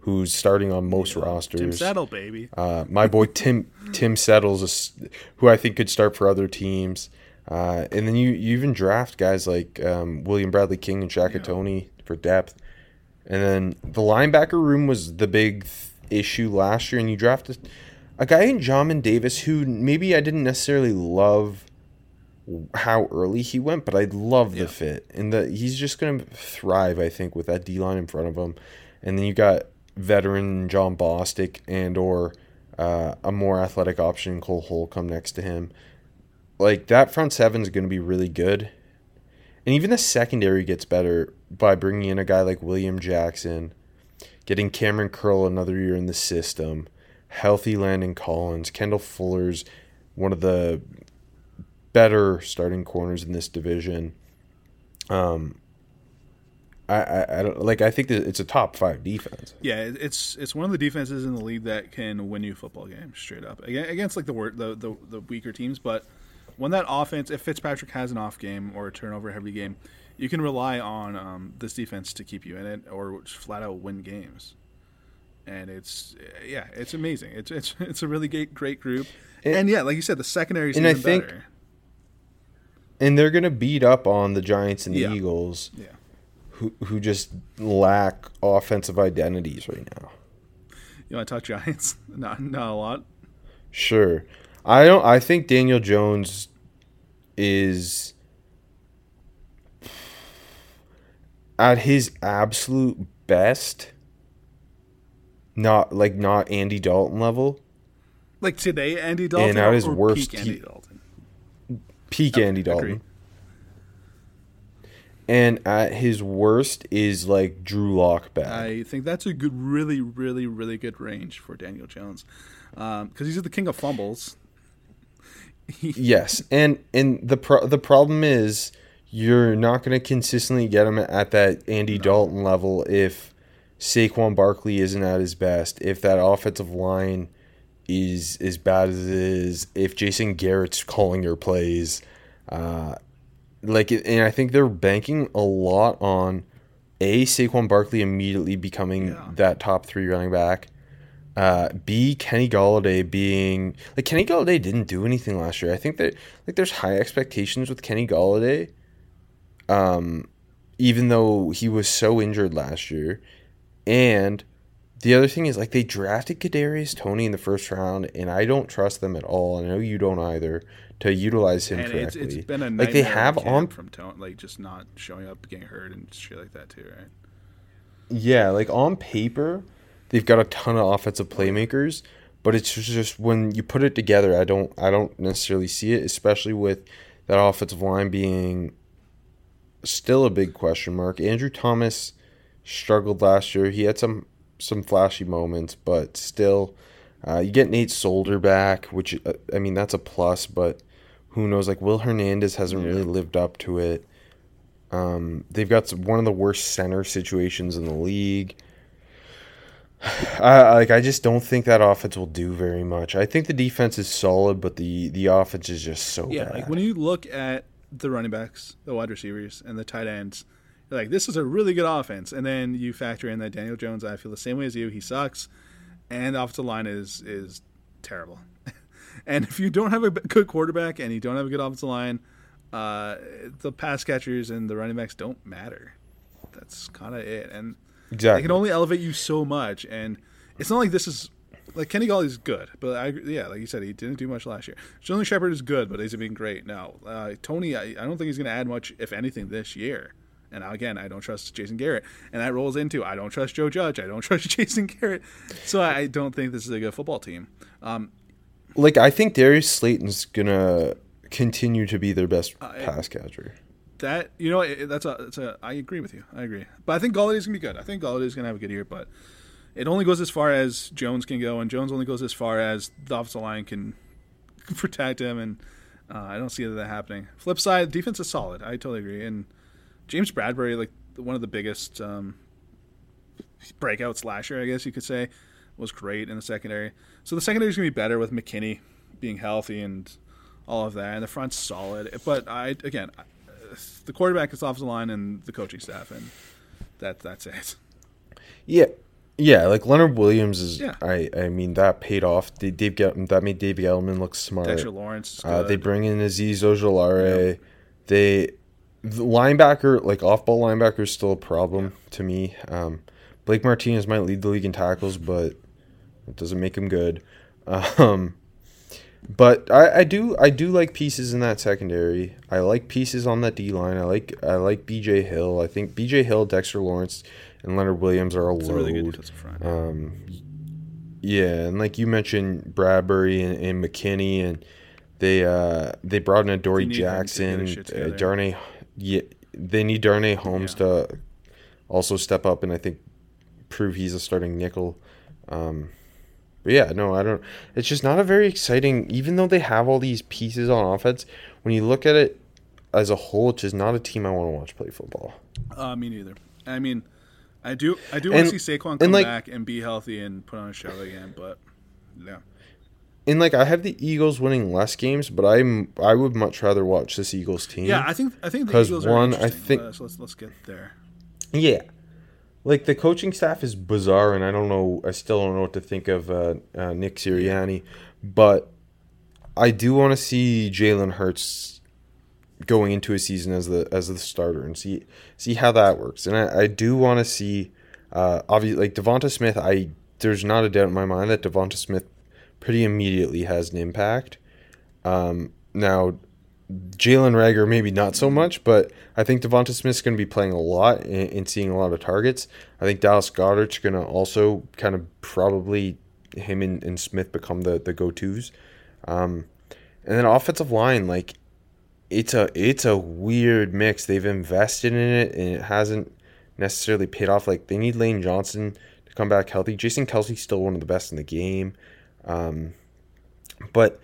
who's starting on most rosters. Tim Settle, baby. Uh, my boy Tim Tim Settles, is, who I think could start for other teams. Uh, and then you, you even draft guys like um, William Bradley King and Shaka Toney for depth. And then the linebacker room was the big th- issue last year. And you drafted a guy in Jamin Davis who maybe I didn't necessarily love how early he went, but I love the fit. And the, he's just going to thrive, I think, with that D line in front of him. And then you got veteran Jon Bostic and or uh, a more athletic option, Cole Holcomb, next to him. like that front seven is going to be really good, and even the secondary gets better by bringing in a guy like William Jackson, getting Kamren Curl another year in the system, healthy Landon Collins, Kendall Fuller's one of the better starting corners in this division. Um, I, I, I don't like. I think that it's a top five defense. Yeah, it's it's one of the defenses in the league that can win you football games straight up against like the the, the the weaker teams. But when that offense, if Fitzpatrick has an off game or a turnover heavy game, you can rely on um, this defense to keep you in it or just flat out win games. And it's yeah, it's amazing. It's it's it's a really great great group. And- and yeah, like you said, the secondary is and I even think- better. And they're gonna beat up on the Giants and the Yeah. Eagles, Yeah. Who who just lack offensive identities right now. You want to talk Giants? not not a lot. Sure. I don't I think Daniel Jones is at his absolute best not like not Andy Dalton level, Like today, Andy Dalton And at his or worst, peak Andy Dalton. peak Andy Dalton. And at his worst is like Drew Lock bad. I think that's a good, really, really, really good range for Daniel Jones, because he's the king of fumbles. Yes, and and the pro- the problem is you're not going to consistently get him at that Andy Dalton level if Saquon Barkley isn't at his best, if that offensive line is as bad as it is, if Jason Garrett's calling your plays, uh, like, and I think they're banking a lot on a Saquon Barkley immediately becoming Yeah. that top three running back. Uh, B Kenny Golladay being like Kenny Golladay didn't do anything last year. I think that like there's high expectations with Kenny Golladay. Um, even though he was so injured last year, and the other thing is like they drafted Kadarius Toney in the first round, and I don't trust them at all. I know you don't either to utilize him And it's, correctly. it's been a like they have on from tone, like just not showing up, getting hurt, and shit like that too, right? Yeah, like on paper, they've got a ton of offensive playmakers, but it's just when you put it together, I don't I don't necessarily see it, especially with that offensive line being still a big question mark. Andrew Thomas struggled last year. He had some some flashy moments, but still uh, you get Nate Solder back, which uh, I mean that's a plus, but who knows like Will Hernandez hasn't really lived up to it. Um, they've got some, one of the worst center situations in the league. I like. I just don't think that offense will do very much. I think the defense is solid, but the the offense is just so Yeah, bad. like when you look at the running backs, the wide receivers, and the tight ends, you're like, this is a really good offense. And then you factor in that Daniel Jones, I feel the same way as you. He sucks, and the offensive line is is terrible. And if you don't have a good quarterback and you don't have a good offensive line, uh, the pass catchers and the running backs don't matter. That's kind of it. And they can only elevate you so much, and it's not like this is like Kenny Golladay is good, but I yeah, like you said, he didn't do much last year. Sterling Shepard is good, but he's been great now. Uh, Toney, I, I don't think he's going to add much, if anything, this year. And again, I don't trust Jason Garrett, and that rolls into I don't trust Joe Judge, I don't trust Jason Garrett, so I don't think this is a good football team. Um, like I think Darius Slayton's gonna continue to be their best Uh, pass catcher. that you know it, that's a, that's a I agree with you. I agree, but I think Golladay's gonna be good. I think Golladay's gonna have a good year, but it only goes as far as Jones can go, and Jones only goes as far as the offensive line can protect him, and uh, I don't see that happening. Flip side, defense is solid. I totally agree, and James Bradberry, like one of the biggest um, breakouts last year, I guess you could say, was great in the secondary. So the secondary is gonna be better with McKinney being healthy and all of that, and the front's solid. But I again, the quarterback is off the line and the coaching staff, and that that's it. Yeah, yeah. Like Leonard Williams is. Yeah. I I mean that paid off. They, Dave Get, that made Dave Gettleman look smart. Dexter Lawrence. Uh, they bring in Azeez Ojulari. They the linebacker, like off ball linebacker, is still a problem to me. Um, Blake Martinez might lead the league in tackles, but it doesn't make him good. Um, but I, I do I do like pieces in that secondary. I like pieces on that D line. I like I like B.J. Hill. I think B.J. Hill, Dexter Lawrence, and Leonard Williams are a It's a really good defensive front. Um, yeah, and like you mentioned, Bradberry and, and McKinney, and They uh they brought in a Dory Jackson, uh. Darnay. Yeah, they need Darnay Holmes to also step up and I think prove he's a starting nickel. Um, but yeah, no, I don't. It's just not a very exciting. Even though they have all these pieces on offense, when you look at it as a whole, it's just not a team I want to watch play football. Uh, me neither. I mean, I do I do want to see Saquon come like- back and be healthy and put on a show again, but yeah. And like I have the Eagles winning less games, but I'm I would much rather watch this Eagles team. Yeah, I think I think the Eagles one, are I think- so let's let's get there. Yeah. Like the coaching staff is bizarre, and I don't know. I still don't know what to think of uh, uh, Nick Sirianni, but I do want to see Jalen Hurts going into a season as the as the starter and see see how that works. And I, I do want to see, uh, obviously, like Devonta Smith. I there's not a doubt in my mind that Devonta Smith pretty immediately has an impact. Um, now Jalen Reagor, maybe not so much, but I think Devonta Smith's going to be playing a lot and, seeing a lot of targets. I think Dallas Goedert's going to also kind of probably him and, and Smith become the, the go tos. Um, and then offensive line, like it's a it's a weird mix. They've invested in it and it hasn't necessarily paid off. Like they need Lane Johnson to come back healthy. Jason Kelce's still one of the best in the game. Um, but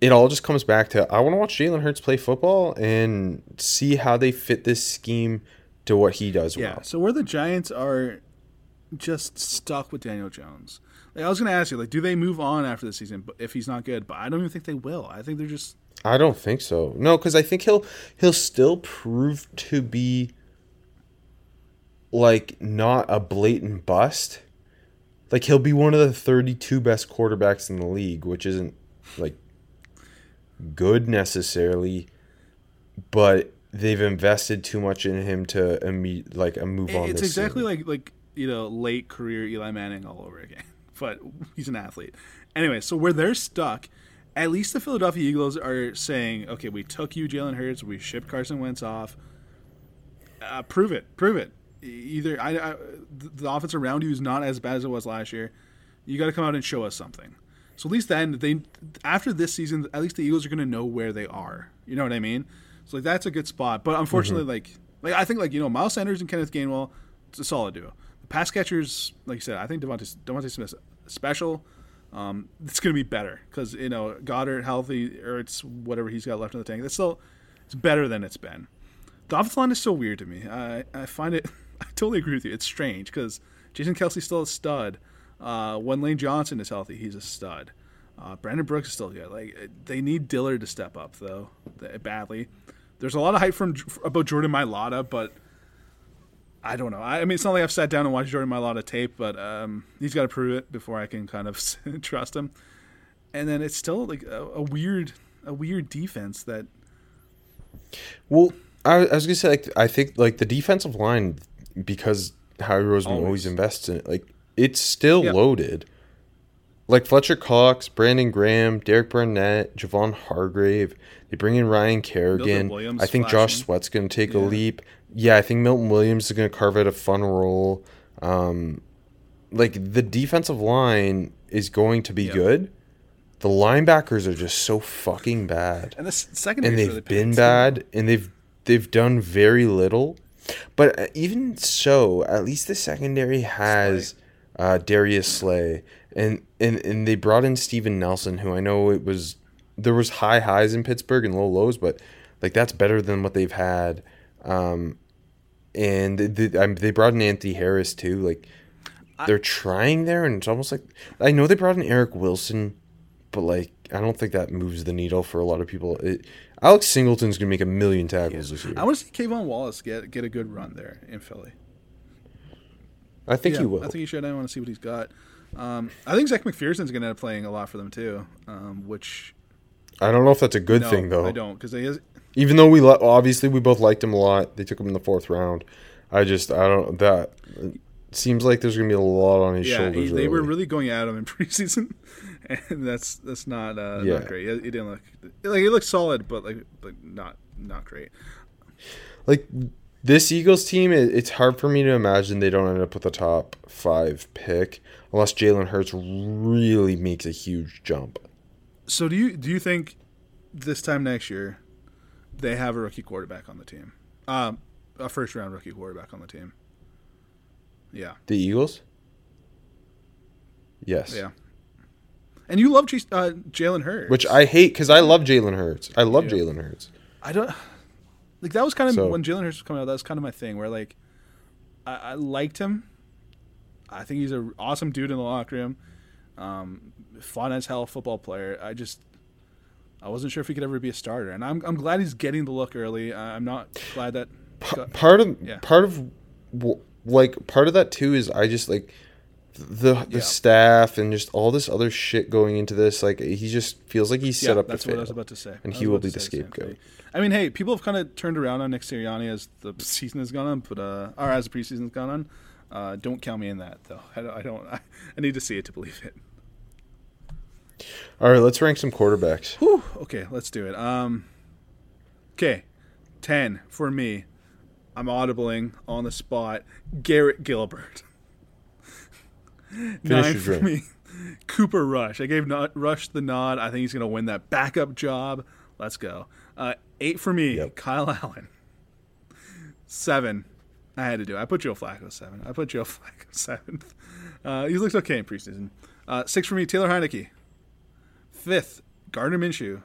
it all just comes back to I want to watch Jalen Hurts play football and see how they fit this scheme to what he does Yeah. well. So where the Giants are just stuck with Daniel Jones. Like I was going to ask you, like, do they move on after the season? If he's not good, but I don't even think they will. I think they're just I don't think so. No, because I think he'll he'll still prove to be like not a blatant bust. Like he'll be one of the 32 best quarterbacks in the league, which isn't like good necessarily, but they've invested too much in him to imme- like a move on. it's exactly season. like like you know late career Eli Manning all over again. But he's an athlete. Anyway, so where they're stuck, at least the Philadelphia Eagles are saying, okay, we took you, Jalen Hurts, we shipped Carson Wentz off. Uh, prove it, prove it. Either I, I, the offense around you is not as bad as it was last year. You got to come out and show us something. So at least then they after this season, at least the Eagles are going to know where they are. You know what I mean? So like that's a good spot. But unfortunately, like like I think like you know Miles Sanders and Kenneth Gainwell, it's a solid duo. The pass catchers, like you said, I think DeVonta DeVonta Smith special. Um, it's going to be better because you know Goedert healthy or it's whatever he's got left in the tank. That's still it's better than it's been. The offensive line is so weird to me. I, I find it. I totally agree with you. It's strange because Jason Kelce's still a stud. Uh, when Lane Johnson is healthy, he's a stud. Uh, Brandon Brooks is still good. Like uh, they need Dillard to step up though, badly. There's a lot of hype from about Jordan Mailata, but I don't know. I, I mean, it's not like I've sat down and watched Jordan Mailata tape, but um, he's got to prove it before I can kind of trust him. And then it's still like a, a weird, a weird defense that Well, I, I was gonna say like I think like the defensive line because Howie Roseman always, Always. invests in it. Like it's still loaded. Like Fletcher Cox, Brandon Graham, Derek Barnett, Javon Hargrave. They bring in Ryan Kerrigan. I think Josh flashing. Sweat's gonna take a leap. Yeah, I think Milton Williams is gonna carve out a fun role. Um, like the defensive line is going to be Yep. good. The linebackers are just so fucking bad and the second and they've been bad and they've they've done very little but uh, even so at least the secondary has uh, Darius Slay and, and and they brought in Steven Nelson who I know it was there was high highs in Pittsburgh and low lows but like that's better than what they've had um and they, they, um, they brought in Anthony Harris too like they're trying there and it's almost like I know they brought in Eric Wilson but like I don't think that moves the needle for a lot of people. It, Alex Singleton's gonna make a million tackles this year. I want to see K'Von Wallace get get a good run there in Philly. I think yeah, he will. I think he should. I want to see what he's got. Um, I think Zech McPhearson's going to end up playing a lot for them too, um, which I don't know if that's a good no, thing though. I don't because he is. Even though we li- obviously we both liked him a lot, they took him in the fourth round. I just I don't that seems like there's gonna be a lot on his Yeah, shoulders. he, they were really going at him in preseason, and that's that's not uh, Yeah. not great. He, he didn't look like he looked solid, but like but not not great. like this Eagles team, it's hard for me to imagine they don't end up with a top five pick unless Jalen Hurts really makes a huge jump. So do you do you think this time next year, they have a rookie quarterback on the team. Um, a first round rookie quarterback on the team. Yeah, The Eagles? Yes. yeah. And you love uh, Jalen Hurts, Which I hate because I love Jalen Hurts. I love Yeah. Jalen Hurts. I don't like. That was kind of So- when Jalen Hurts was coming out. That was kind of my thing. Where like, I, I liked him. I think he's an awesome dude in the locker room. Um, fun as hell football player. I just, I wasn't sure if he could ever be a starter, and I'm I'm glad he's getting the look early. I'm not glad that. part of Yeah. part of like part of that too is I just like the the Yeah. staff and just all this other shit going into this. Like he just feels like he's set yeah, up that's to what fail. I was about to say. and he will be the scapegoat. I mean, hey, people have kind of turned around on Nick Sirianni as the season has gone on, but uh, or as the preseason's gone on. Uh, don't count me in that though. I don't. I, don't I, I need to see it to believe it. All right, let's rank some quarterbacks. Whew, okay, let's do it. Um, okay, ten for me. I'm audibling on the spot. Garrett Gilbert. Nine for me. Cooper Rush. I gave not, Rush the nod. I think he's going to win that backup job. Let's go. Uh, eight for me. Yep. Kyle Allen. Seven. I had to do. it. I put Joe Flacco seven. I put Joe Flacco seventh. Uh, he looks okay in preseason. Uh, six for me. Taylor Heinicke. Fifth, Gardner Minshew.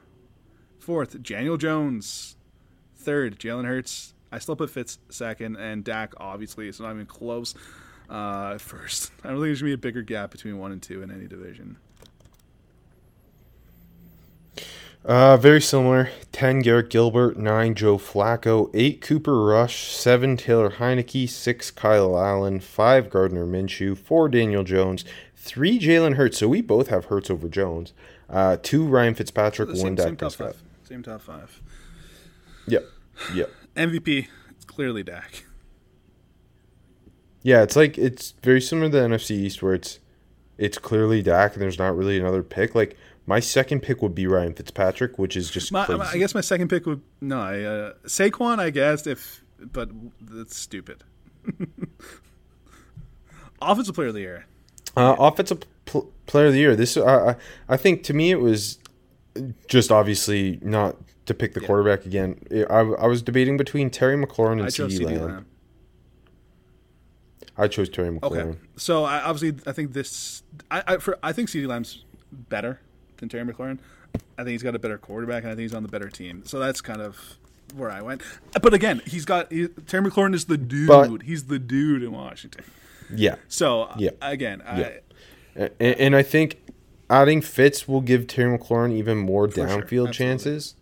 Fourth, Daniel Jones. Third, Jalen Hurts. I still put Fitz second, and Dak obviously is not even close. Uh, first, I don't think there's gonna be a bigger gap between one and two in any division. Uh, very similar. Ten Garrett Gilbert, nine Joe Flacco, eight Cooper Rush, seven Taylor Heinicke, six Kyle Allen, five Gardner Minshew, four Daniel Jones, three Jalen Hurts. So we both have Hurts over Jones. Uh, two Ryan Fitzpatrick, one same, Dak same top Prescott. five. Same top five. Yep, yep. MVP, it's clearly Dak. Yeah, it's like it's very similar to the NFC East where it's it's clearly Dak and there's not really another pick. Like my second pick would be Ryan Fitzpatrick, which is just My. I guess my second pick would no, I, uh, Saquon. I guess if, but that's stupid. Offensive player of the year. Uh, offensive pl- player of the year. This, uh, I, I think, to me, it was just obviously not to pick the Yeah. quarterback again. I, I was debating between Terry McLaurin and I chose CeeDee CD Lamb. I chose Terry McLaurin. Okay, so I, obviously I think this. I I, for, I think CeeDee Lamb's better than Terry McLaurin. I think he's got a better quarterback, and I think he's on the better team. So that's kind of where I went. But again, he's got he, Terry McLaurin is the dude. But- he's the dude in Washington. Yeah, So Yeah. again, Yeah. I, and, and I think adding Fitz will give Terry McLaurin even more downfield absolutely. chances.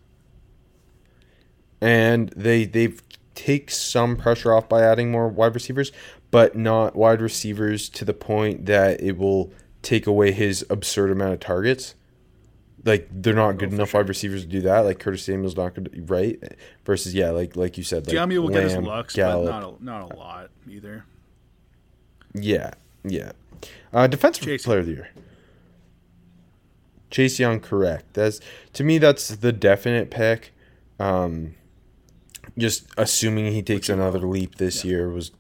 And they they've take some pressure off by adding more wide receivers, but not wide receivers to the point that it will take away his absurd amount of targets. Like they're not good enough wide receivers to do that. Like Curtis Samuel's not good, right? Versus yeah, like like you said, like will get his Lamb, looks, Gallup. but not a, not a lot either. Yeah, yeah. Uh, defensive Chase player of the year. Chase Young, correct. That's to me. That's the definite pick. Um, just assuming he takes another leap this year was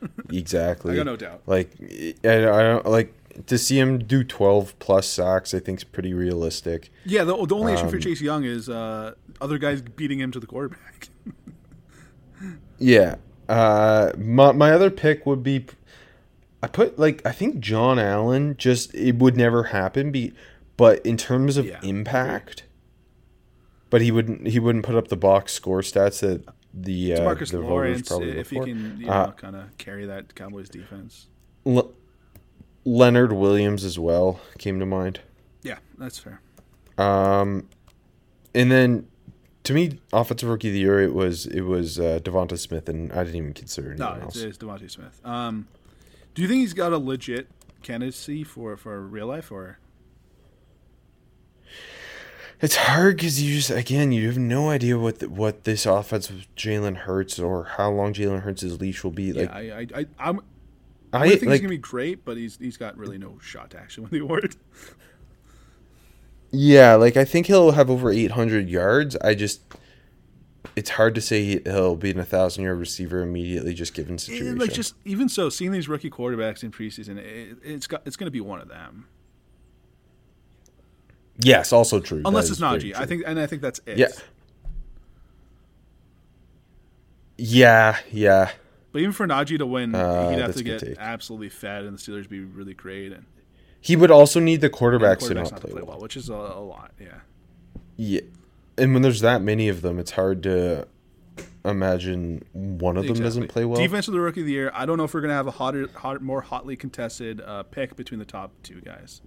exactly. I got no doubt. Like, I, I don't like to see him do twelve plus sacks. I think is pretty realistic. Yeah, the, the only issue for Um, Chase Young is uh, other guys beating him to the quarterback. Yeah. Uh, my my other pick would be, I put like I think John Allen. Just it would never happen. Be, but in terms of Yeah. impact, but he wouldn't he wouldn't put up the box score stats that the uh, Marcus the Lawrence, if he can, you know, Uh, kind of carry that Cowboys defense. Le- Leonard Williams as well came to mind. Yeah, that's fair. Um, and then to me, offensive rookie of the year, it was it was uh, Devonta Smith, and I didn't even consider No, anyone it's, else. it's DeVonta Smith. Um, do you think he's got a legit candidacy for for real life or? It's hard because you just again you have no idea what the, what this offense with Jalen Hurts or how long Jalen Hurts' leash will be. Like yeah, I, I, I, I'm. I, I think he's gonna be great, but he's he's got really no shot to actually win the award. yeah, like I think he'll have over eight hundred yards. I just it's hard to say he- he'll be in a thousand yard receiver immediately, just given situation. Like just even so, seeing these rookie quarterbacks in preseason, it, it's got it's gonna be one of them. Yes, also true. Unless it's Najee. I think, and I think that's it. Yeah. Yeah, yeah. But even for Najee to win, Uh, he'd have to get take. absolutely fed, and the Steelers be really great, and He would also need the the quarterbacks to quarterback's not play well. which is a, a lot. Yeah. Yeah, and when there's that many of them, it's hard to imagine one of them doesn't play well. Defense of the rookie of the year. I don't know if we're gonna have a hotter, hot, more hotly contested uh, pick between the top two guys.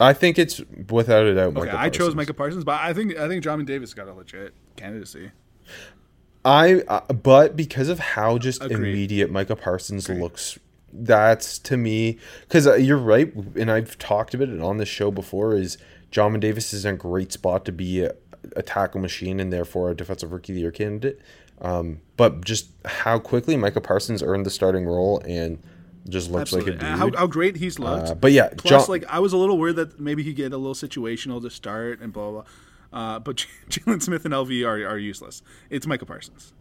I think it's without a doubt. Okay, Micah I chose Parsons. Micah Parsons, but I think I think Jamin Davis got a legit candidacy. I uh, but because of how just Agreed. immediate Micah Parsons looks, that's to me because uh, you're right, and I've talked about it on this show before. Is Jamin Davis is in a great spot to be a, a tackle machine and therefore a defensive rookie of the year candidate. Um, but just how quickly Micah Parsons earned the starting role and just looks like a dude. How, how great he's looked. Uh, but yeah, Plus, John- like I was a little worried that maybe he'd get a little situational to start and blah blah. blah. Uh, but Jaylon Smith and LV are, are useless. It's Michael Parsons.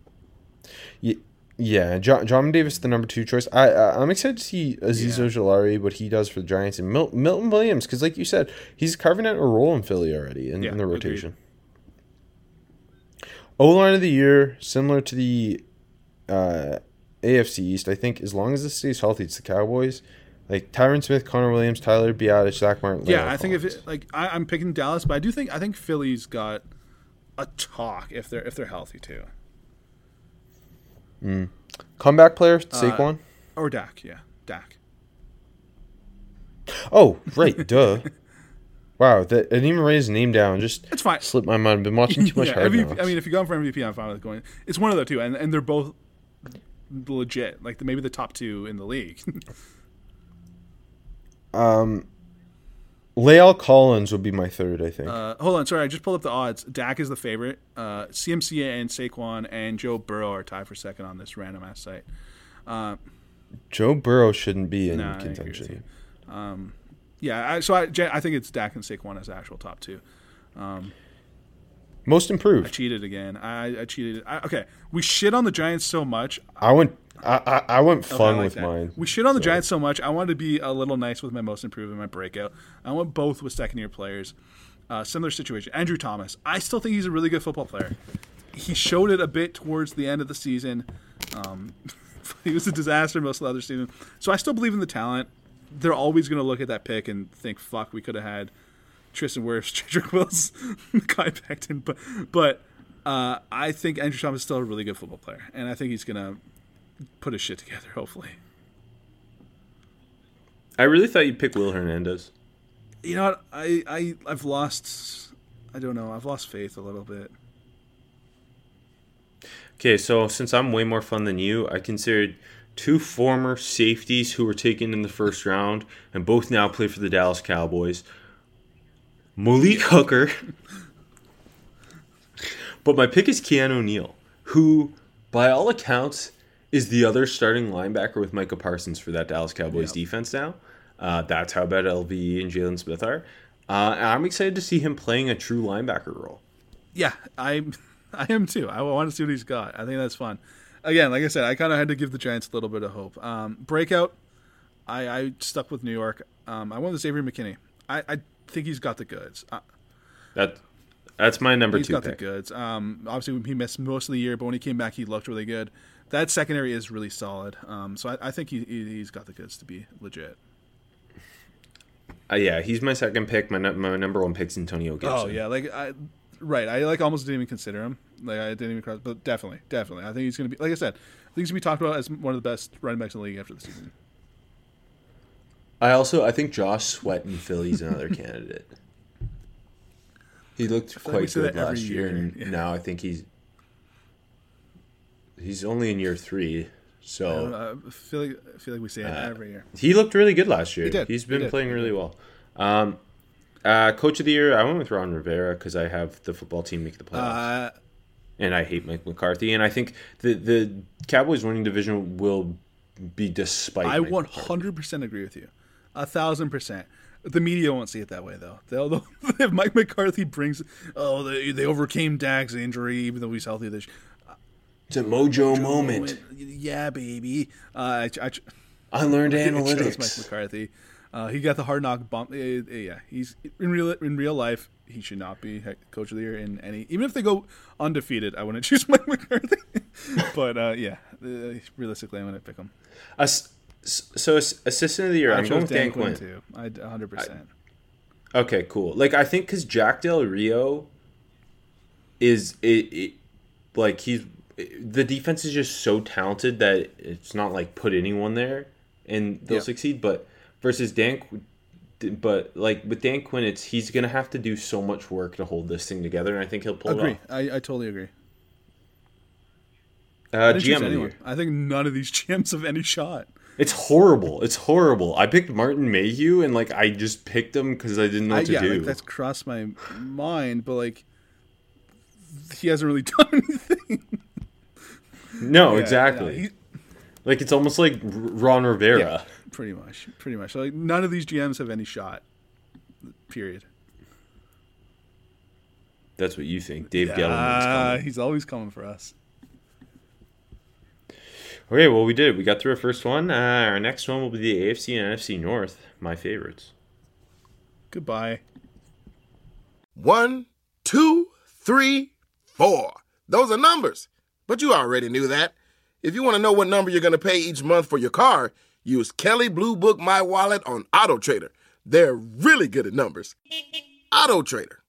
Ye- Yeah, John, Jamin Davis, the number two choice. I uh, I'm excited to see Azeez Yeah. Ojulari what he does for the Giants and Mil- Milton Williams because, like you said, he's carving out a role in Philly already in, Yeah, in the rotation. O line of the year, similar to the uh, AFC East, I think. As long as this stays healthy, it's the Cowboys. Like Tyron Smith, Connor Williams, Tyler Biadasz, Zack Martin. Yeah, Leonard I think if it, like I, I'm picking Dallas, but I do think I think Philly's got a talk if they're if they're healthy too. comeback player Uh, Saquon. Or Dak, yeah, Dak. oh, right, duh. Wow, that, I didn't even write his name down. Just It's fine. Slipped my mind. I've been watching too much yeah, hard MVP, I mean, if you're going for MVP, I'm fine with going. It's one of the two, and and they're both legit. Like maybe the top two in the league. Um La'el Collins would be my third, I think. Uh, hold on, sorry, I just pulled up the odds. Dak is the favorite. Uh, CMC and Saquon and Joe Burrow are tied for second on this random ass site. Joe Burrow shouldn't be in Nah, contention. you. Yeah, I, so I, I think it's Dak and Saquon as actual top two. Most improved. I cheated again. I, I cheated. I, okay, we shit on the Giants so much. I went. I, I, I went Okay, I fun like with that. mine. We shit on the So- Giants so much. I wanted to be a little nice with my most improved and my breakout. I went both with second year players. Uh, similar situation. Andrew Thomas. I still think he's a really good football player. He showed it a bit towards the end of the season. Um, he was a disaster most of the other season. So I still believe in the talent. They're always going to look at that pick and think, "Fuck, we could have had Tristan Wirfs, Jedrick Wills, Kai Becton." But but uh, I think Andrew Thomas is still a really good football player, and I think he's going to put his shit together. Hopefully. I really thought you'd pick Will Hernandez. You know what? I, I I've lost. I don't know. I've lost faith a little bit. Okay, so since I'm way more fun than you, I considered two former safeties who were taken in the first round and both now play for the Dallas Cowboys. Malik Hooker. but my pick is Keanu O'Neal, who, by all accounts, is the other starting linebacker with Micah Parsons for that Dallas Cowboys defense now. Uh, that's how bad LV and Jaylon Smith are. Uh, and I'm excited to see him playing a true linebacker role. Yeah, I I am too. I want to see what he's got. I think that's fun. Again, like I said, I kind of had to give the Giants a little bit of hope. Um, breakout. I, I stuck with New York. Um, I went with Avery McKinney. I, I think he's got the goods. Uh, That that's my number he's two got pick. the goods. Um, obviously, he missed most of the year, but when he came back, he looked really good. That secondary is really solid. Um, so I, I think he, he, he's got the goods to be legit. Uh, yeah, he's my second pick. My my number one pick's Antonio Gibson. Oh yeah, like I, right. I like almost didn't even consider him. Like I didn't even cross, but definitely, definitely. I think he's gonna be like I said. I think he's gonna be talked about as one of the best running backs in the league after the season. I also I think Josh Sweat in Philly's another candidate. He looked quite good last year, year, and yeah. now I think he's he's only in year three. So Uh, I feel like I feel like we say it every year. he looked really good last year. He did. He's He been did. playing really well. Um, uh, Coach of the year, I went with Ron Rivera because I have the football team make the playoffs. Uh, and I hate Mike McCarthy. And I think the the Cowboys winning division will be despite. I Mike hundred percent agree with you, a thousand percent. The media won't see it that way though. They'll, if Mike McCarthy brings, oh, they, they overcame Dak's injury even though he's healthy this. It's a mojo moment. Yeah, baby. Uh, I, I, I learned I analytics. Mike McCarthy. Uh, he got the hard knock bump. Uh, uh, yeah, he's in real in real life. He should not be coach of the year in any. Even if they go undefeated, I wouldn't choose Mike McCarthy. but uh, yeah, realistically, I'm to pick him. So ass- assistant of the year, I I'm going with Dan Quinn Quinn. too. I 100. percent Okay, cool. Like I think because Jack Del Rio is it, it like he's the defense is just so talented that it's not like put anyone there and they'll Yeah. succeed. But versus Dan, but like with Dan Quinn, it's he's gonna have to do so much work to hold this thing together, and I think he'll pull Agree. it I, I totally agree. off. I Uh, GM choose of the year. I think none of these GMs have any shot. It's horrible. It's horrible. I picked Martin Mayhew, and like I just picked him because I didn't know I, what to yeah, do. like, that's crossed my mind, but like he hasn't really done anything. no, Yeah, exactly. yeah, he- like it's almost like Ron Rivera. Yeah, pretty much, pretty much. Like none of these GMs have any shot. Period. That's what you think. Dave Gettleman's Ah, coming. he's always coming for us. Okay, well, we did. We got through our first one. Uh, our next one will be the AFC and NFC North, my favorites. Goodbye. One, two, three, four. Those are numbers. But you already knew that. If you want to know what number you're going to pay each month for your car, use Kelley Blue Book My Wallet on Auto Trader. They're really good at numbers. Auto Trader.